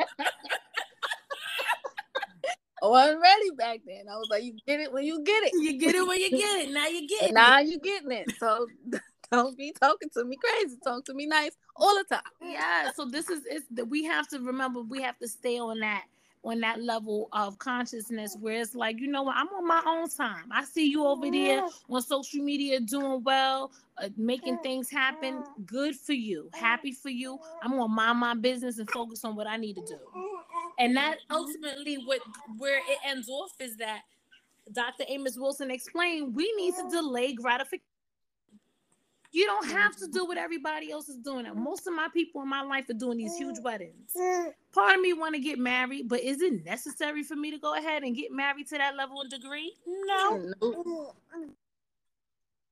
I wasn't ready back then. I was like, you get it when you get it. You get it when you get it. Now you get it. Now you getting it. So don't be talking to me crazy. Talk to me nice all the time. yeah so this is it's that we have to remember we have to stay on that on that level of consciousness where it's like you know what i'm on my own time i see you over there on social media doing well uh, making things happen good for you happy for you i'm gonna mind my business and focus on what i need to do and that mm-hmm. ultimately what where it ends off is that dr amos wilson explained we need to delay gratification you don't have to do what everybody else is doing. Most of my people in my life are doing these huge weddings. Part of me want to get married, but is it necessary for me to go ahead and get married to that level and degree? No. Nope.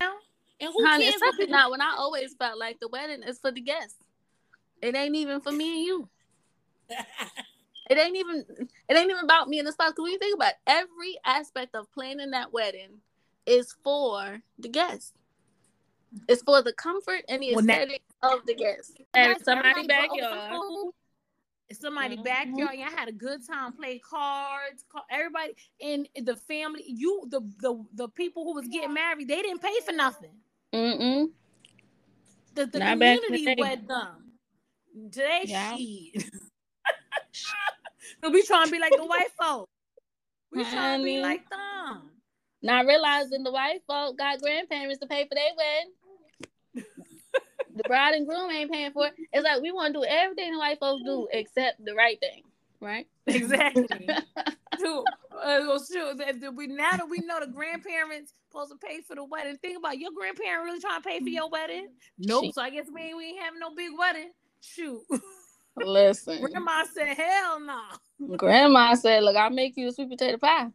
And who Honey, cares? especially now when I always felt like the wedding is for the guests. It ain't even for me and you. It ain't even it ain't even about me and the spouse. Cause when you think about it, every aspect of planning that wedding is for the guests. It's for the comfort and the Well, now- aesthetic of the guests. And And somebody everybody go backyard. over food. It's somebody Mhm. backyard. Y'all had a good time, play cards. Call, everybody in the family. You the the the people who was getting married, they didn't pay for nothing. Mm-mm. The, the Not back the community wed them. Today, Yeah. shit. so we trying to be like the white folk. We trying to be like them. Not realizing the white folk got grandparents to pay for their wedding. the bride and groom ain't paying for it. It's like we want to do everything the white folks do except the right thing, right? Exactly. Dude, uh, well, shoot, if- if we now that we know the grandparents supposed to pay for the wedding, think about it, your grandparent really trying to pay for your wedding. Nope. Shit. So I guess we ain't, we ain't having no big wedding. Shoot, Listen, grandma said, "Hell no." grandma said, "Look, I'll make you a sweet potato pie,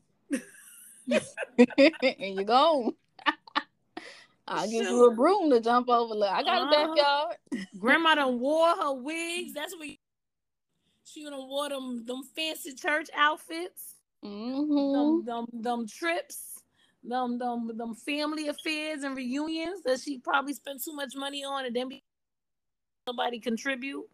and you go. I'll give you a broom to jump over. Look, I got Uh-huh. a backyard. Grandma done wore her wigs. That's what you, she done wore them them fancy church outfits. Mm-hmm. them, them, them trips, them, them, them family affairs and reunions that she probably spent too much money on, and then be somebody contribute.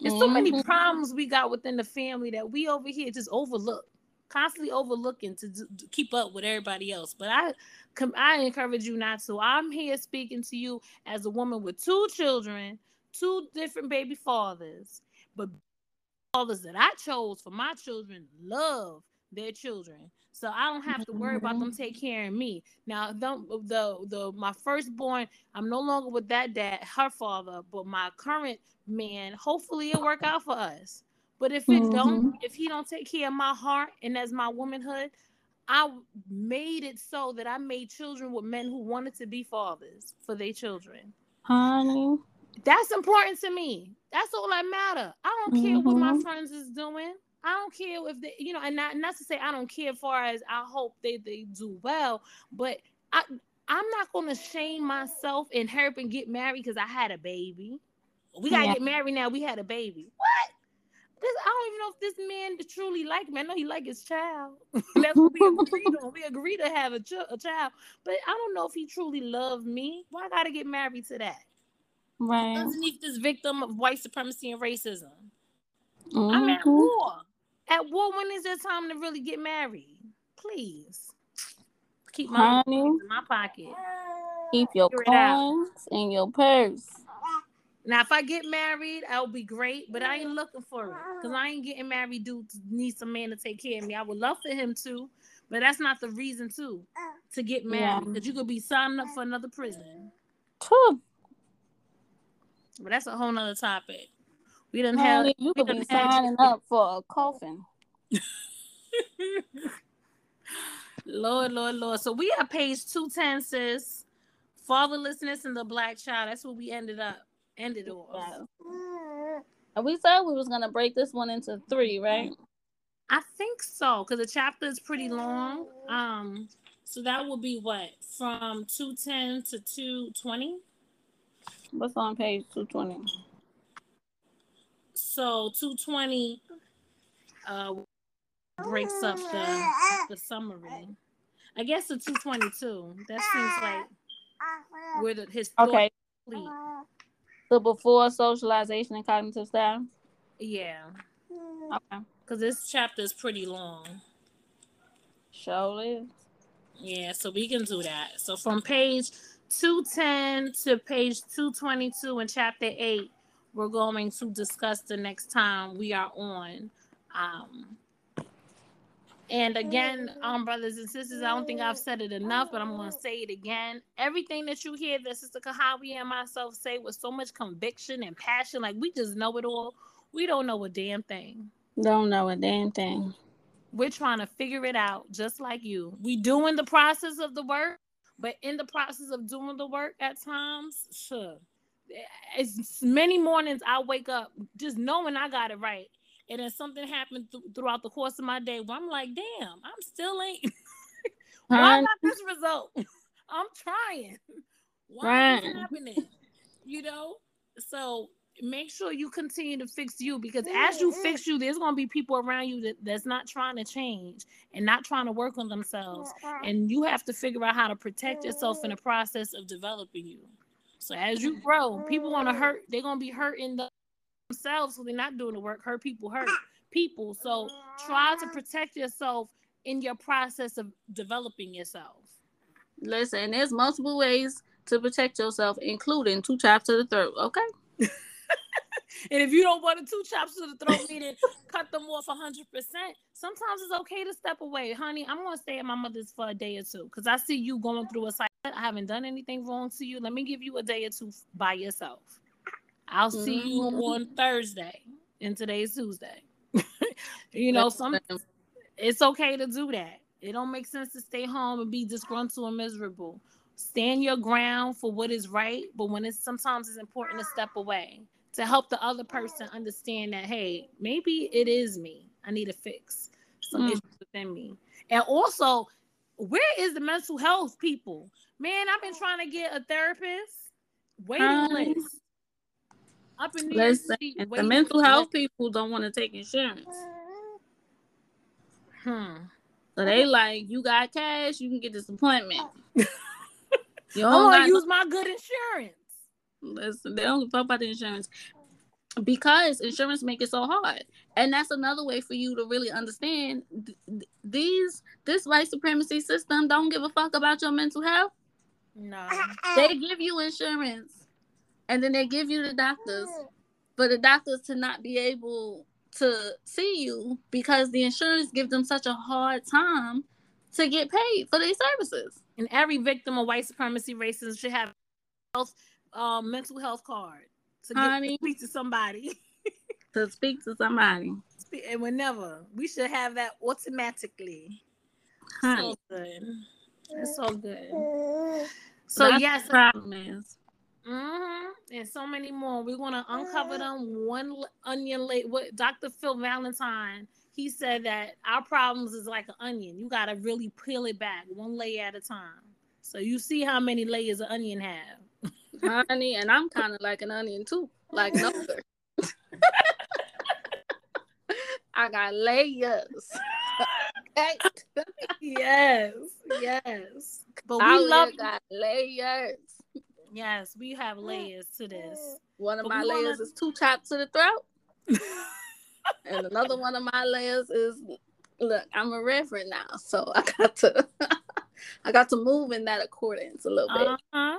There's so many Mhm. problems we got within the family that we over here just overlook, constantly overlooking to, d- to keep up with everybody else. But I, com- I encourage you not to. I'm here speaking to you as a woman with two children, two different baby fathers, but fathers that I chose for my children love their children. So I don't have to worry about them taking care of me. Now, them, the the my firstborn, I'm no longer with that dad, her father, but my current man. Hopefully, it'll work out for us. But if it don't, if he don't take care of my heart and as my womanhood, I made it so that I made children with men who wanted to be fathers for their children. Honey, That's important to me. That's all that matter. I don't care what my Mhm. friends is doing. I don't care if they, you know, and not, not to say I don't care as far as I hope they, they do well, but I I'm not gonna shame myself and help and get married because I had a baby. We gotta Yeah. get married now. We had a baby. What? This I don't even know if this man truly like me. I know he like his child. That's what we agreed on. We agreed to have a, ch- a child, but I don't know if he truly loved me. Why I gotta get married to that? right? underneath this victim of white supremacy and racism. I'm mm-hmm. at war. At what when is it time to really get married? Please. Keep my Honey, in my pocket. keep your coins in your purse. Now, if I get married, I'll be great, but I ain't looking for it because I ain't getting married. Dude, to need some man to take care of me. I would love for him to, but that's not the reason to to get married Yeah. because you could be signing up for another prison. Phew. But that's a whole nother topic. We done Honey, have you could be signing up for a coffin. Lord, Lord, Lord. So we are page 210, sis. Fatherlessness and the black child. That's what we ended up. Ended off. And we said we was gonna break this one into three, right? I think so, because the chapter is pretty long. Um, so that will be what from two ten to two twenty. What's on page two twenty? So two twenty uh breaks up the the summary. I guess the two twenty two. That seems like where the his Okay, complete. so before socialization and cognitive style. Yeah, Okay, because this chapter is pretty long. show is. Yeah, so we can do that. So from page 210 to page 222 in chapter 8, we're going to discuss the next time we are on. Um, and again, um, brothers and sisters, I don't think I've said it enough, but I'm going to say it again. Everything that you hear that Sister Kahawi and myself say with so much conviction and passion, like we just know it all. We don't know a damn thing. Don't know a damn thing. We're trying to figure it out just like you. We doing the process of the work, but in the process of doing the work at times, sure. It's many mornings I wake up just knowing I got it right. And then something happened th- throughout the course of my day where I'm like, damn, I'm still ain't. Why not this result? I'm trying. Why is this Right. happening? You know? So make sure you continue to fix you because as you mm-hmm. fix you, there's gonna be people around you that, that's not trying to change and not trying to work on themselves. Mm-hmm. And you have to figure out how to protect yourself in the mm-hmm. process of developing you. So as you grow, people wanna hurt, they're gonna be hurting the- themselves, so they're not doing the work. Hurt people hurt people. So try to protect yourself in your process of developing yourself. Listen, there's multiple ways to protect yourself, including two chops to the throat. Okay. And if you don't want the two chops to the throat, meaning cut them off hundred percent. Sometimes it's okay to step away, honey. I'm gonna stay at my mother's for a day or two because I see you going through a cycle. I haven't done anything wrong to you. Let me give you a day or two by yourself. I'll see you Mhm. on Thursday, and today's Tuesday. you know, some it's okay to do that. It don't make sense to stay home and be disgruntled and miserable. Stand your ground for what is right, but when it's sometimes it's important to step away to help the other person understand that hey, maybe it is me. I need to fix some Mm. issues within me. And also, where is the mental health people? Man, I've been trying to get a therapist. Waiting Um, list. Up in New Listen, City, the mental list. health people don't want to take insurance. Hmm. So they like, you got cash, you can get this appointment. You don't want got to use my good insurance. Listen, they don't talk about the insurance because insurance make it so hard, and that's another way for you to really understand th- th- these this white supremacy system don't give a fuck about your mental health. No. They give you insurance, and then they give you the doctors for the doctors to not be able to see you because the insurance gives them such a hard time to get paid for these services. And every victim of white supremacy racism should have health, uh, mental health card to get Honey. to speak to somebody. To speak to somebody, and whenever we should have that automatically. honey. So good. It's so good. So That's yes, problem is. hmm and so many more. We're gonna uncover them one onion late. What Dr. Phil Valentine he said that our problems is like an onion. You gotta really peel it back one layer at a time. So you see how many layers an onion have. honey, and I'm kind of like an onion too, like an. I got layers. Yes, yes. But we I love got layers. Yes, we have layers to this. One of But my we wanna- layers is two chops to the throat, and another one of my layers is look. I'm a reverend now, so I got to, I got to move in that accordance a little bit. Uh-huh.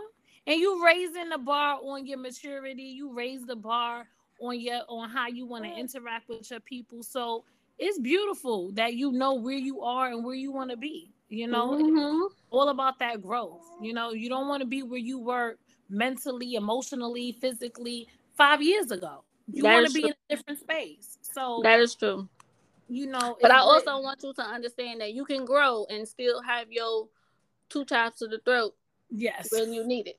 And you raising the bar on your maturity. You raise the bar on your on how you want to interact with your people. So it's beautiful that you know where you are and where you want to be. You know, Mhm. all about that growth. You know, you don't want to be where you were mentally, emotionally, physically five years ago. You want to be true. in a different space. So that is true. you know, But I also want you to understand that you can grow and still have your two chops to the throat yes, when you need it.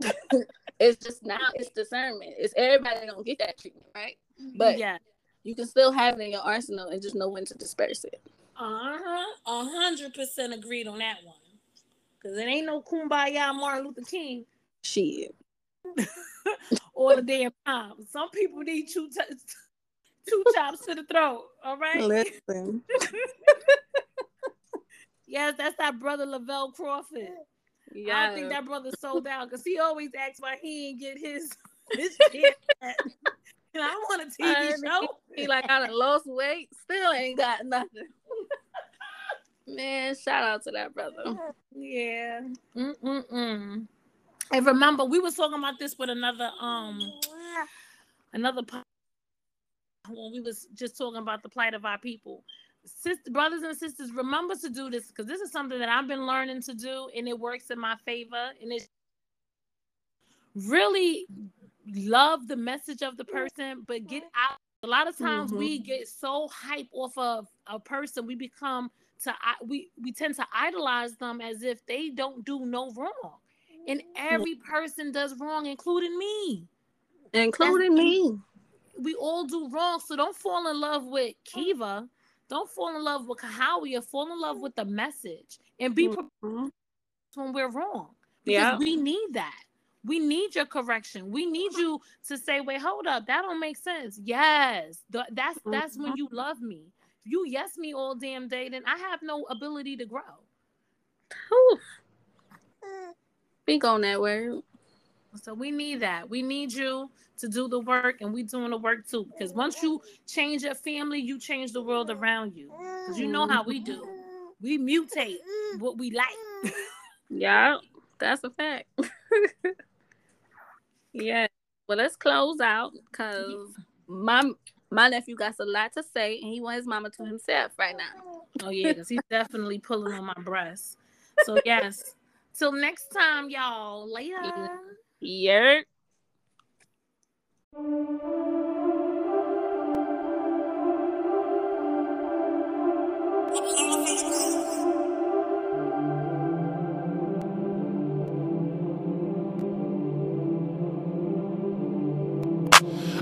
it's just now it's discernment. It's everybody don't get that treatment, right? But yeah, you can still have it in your arsenal and just know when to disperse it. Uh-huh. A hundred percent agreed on that one. Cause it ain't no kumbaya Martin Luther King Shit. or the damn mom. Some people need two t- two chops to the throat. All right. Listen. Yes, that's that brother Lavell Crawford. I Yeah. don't think that brother sold out because he always asks why he ain't get his his shit. back. and I want a TV I show. He like I done lost weight, still ain't got nothing. Man, shout out to that brother. Yeah. Mm-mm-mm. And remember, we was talking about this with another um another po- when we was just talking about the plight of our people. Sister, brothers and sisters, remember to do this because this is something that I've been learning to do, and it works in my favor. And it's really love the message of the person, but get out. A lot of times we get so hype off of a person, we become to I- we we tend to idolize them as if they don't do no wrong, and every person does wrong, including me. Including me. We all do wrong, so don't fall in love with Kiva. Don't fall in love with Kahawia. Fall in love with the message and be prepared Mhm. when we're wrong. Because Yeah. we need that. We need your correction. We need you to say, "Wait, hold up, that don't make sense." Yes, Th- that's mm-hmm. that's when you love me. If you yes me all damn day, then I have no ability to grow. Whew. Mm. Speak on that word. So we need that. We need you to do the work, and we doing the work too. Because once you change your family, you change the world around you. Because you know how we do. We mutate what we like. Yeah, that's a fact. yeah. Well, let's close out because my my nephew got a lot to say, and he wants his mama to himself right now. Oh yeah, because he's definitely pulling on my breast. So yes. Till next time, y'all. Later. Yeah.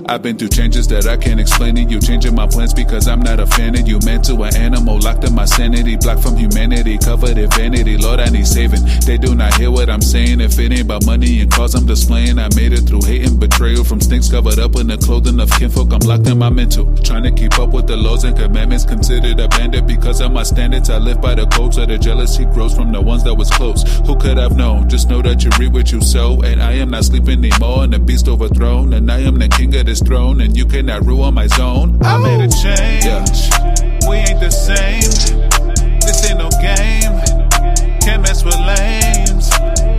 I've been through changes that I can't explain to you. Changing my plans because I'm not a fan you. Meant to an animal, locked in my sanity. Blocked from humanity, covered in vanity. Lord, I need saving. They do not hear what I'm saying. If it ain't about money and cause I'm displaying, I made it through hate and betrayal. From stinks covered up in the clothing of kinfolk, I'm locked in my mental. Trying to keep up with the laws and commandments. Considered a bandit because of my standards. I live by the codes of the jealousy grows from the ones that was close. Who could have known? Just know that you reap what you sow. And I am not sleeping anymore. And the beast overthrown. And I am the king of this throne. And you cannot ruin my zone. I made a change. We ain't the same. This ain't no game. Can't mess with lames.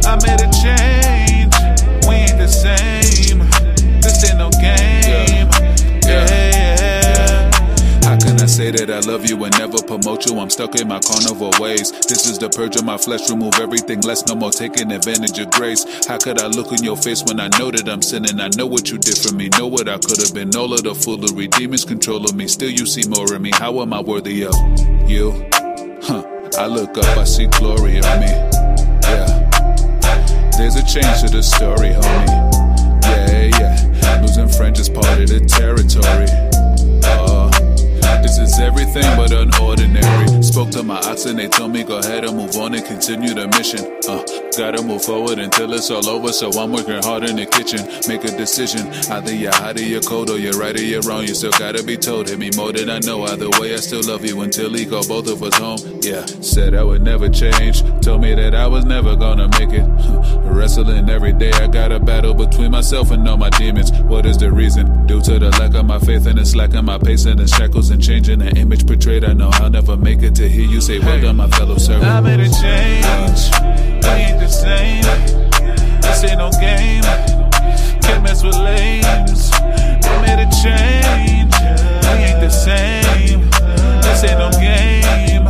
I made a change. We ain't the same. This ain't no game. Say that I love you and never promote you? I'm stuck in my carnival ways. This is the purge of my flesh. Remove everything less, no more taking advantage of grace. How could I look in your face when I know that I'm sinning? I know what you did for me, know what I could have been. All of the foolery, demons controlling me. Still, you see more in me. How am I worthy of you? Huh. I look up, I see glory on me. Yeah. There's a change to the story, homie. Yeah, yeah. Losing friends is part of the territory. This is everything but unordinary. Spoke to my ox and they told me go ahead and move on and continue the mission. Uh, gotta move forward until it's all over. So I'm working hard in the kitchen. Make a decision. Either you're hot or you're cold, or you're right or you're wrong. You still gotta be told. Hit me more than I know. Either way, I still love you until he called both of us home. Yeah, said I would never change. Told me that I was never gonna make it. Wrestling every day, I got a battle between myself and all my demons. What is the reason? Due to the lack of my faith and the slack of my pace and the shackles and changing the image portrayed. I know I'll never make it to hear you say, Well done, my fellow servant. I made a change. We ain't the same. This ain't no game. Can't mess with lames. I made a change. We ain't the same. This ain't no game.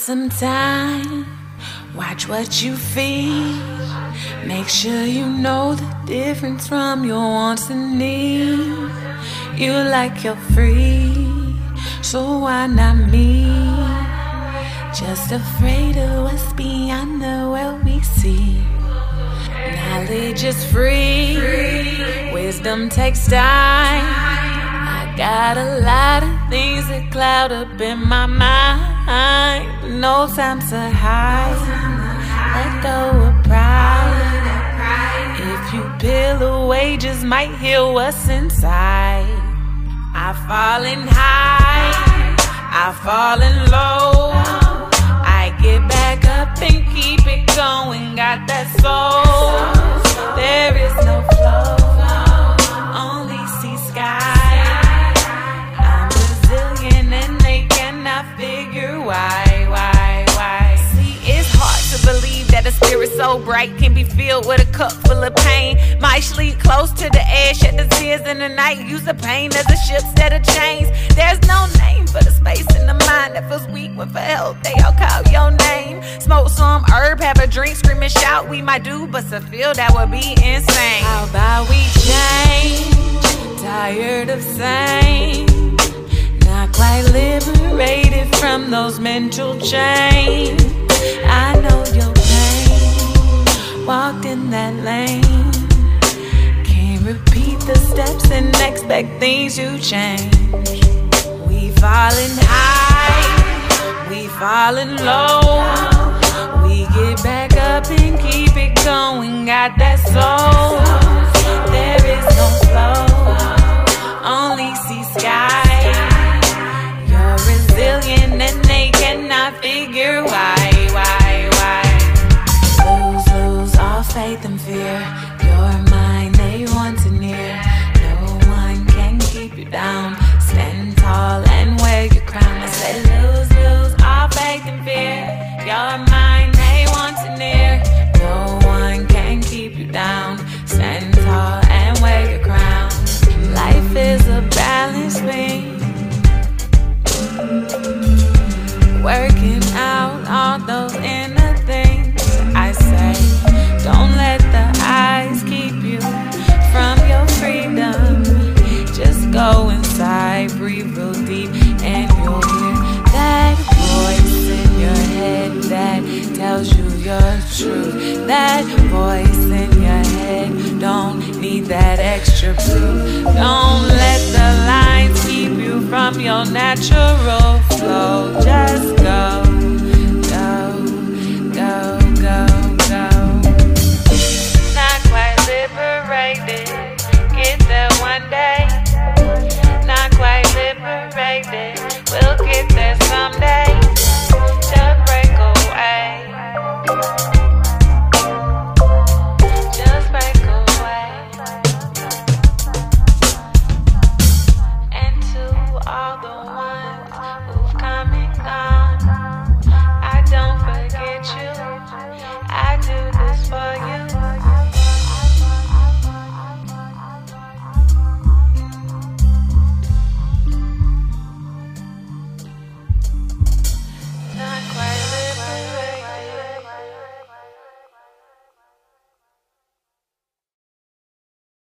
Some time. Watch what you feed. Make sure you know the difference from your wants and needs. You like you're free, so why not me? Just afraid of what's beyond the world we see. Knowledge is free, wisdom takes time. Got a lot of things that cloud up in my mind. No time to hide. Let go of pride. If you peel away, just might heal what's inside. I falling high, I falling low. I get back up and keep it going. Got that soul. There is no flow, so bright can be filled with a cup full of pain. Might sleep close to the edge, shed the tears in the night. Use the pain as a ship set of chains. There's no name for the space in the mind that feels weak when for help they all call your name. Smoke some herb, have a drink, scream and shout. We might do, but to feel that would be insane. How about we change? Tired of saying. Not quite liberated from those mental chains. I know your pain. Walked in that lane. Can't repeat the steps and expect things to change. We falling high, we falling low. We get back up and keep it going. Got that soul. There is no flow, only see sky. You're resilient and they cannot figure why, why, faith and fear. Your mind they want to near. No one can keep you down. Stand tall and wear your crown. I say lose, lose all faith and fear. Your mind they want to near. No one can keep you down. Stand tall and wear your crown. Life is a balance beam. Working out all those inner let the eyes keep you from your freedom. Just go inside, breathe real deep, and you'll hear that voice in your head that tells you your truth. That voice in your head don't need that extra proof. Don't let the lines keep you from your natural day to break away.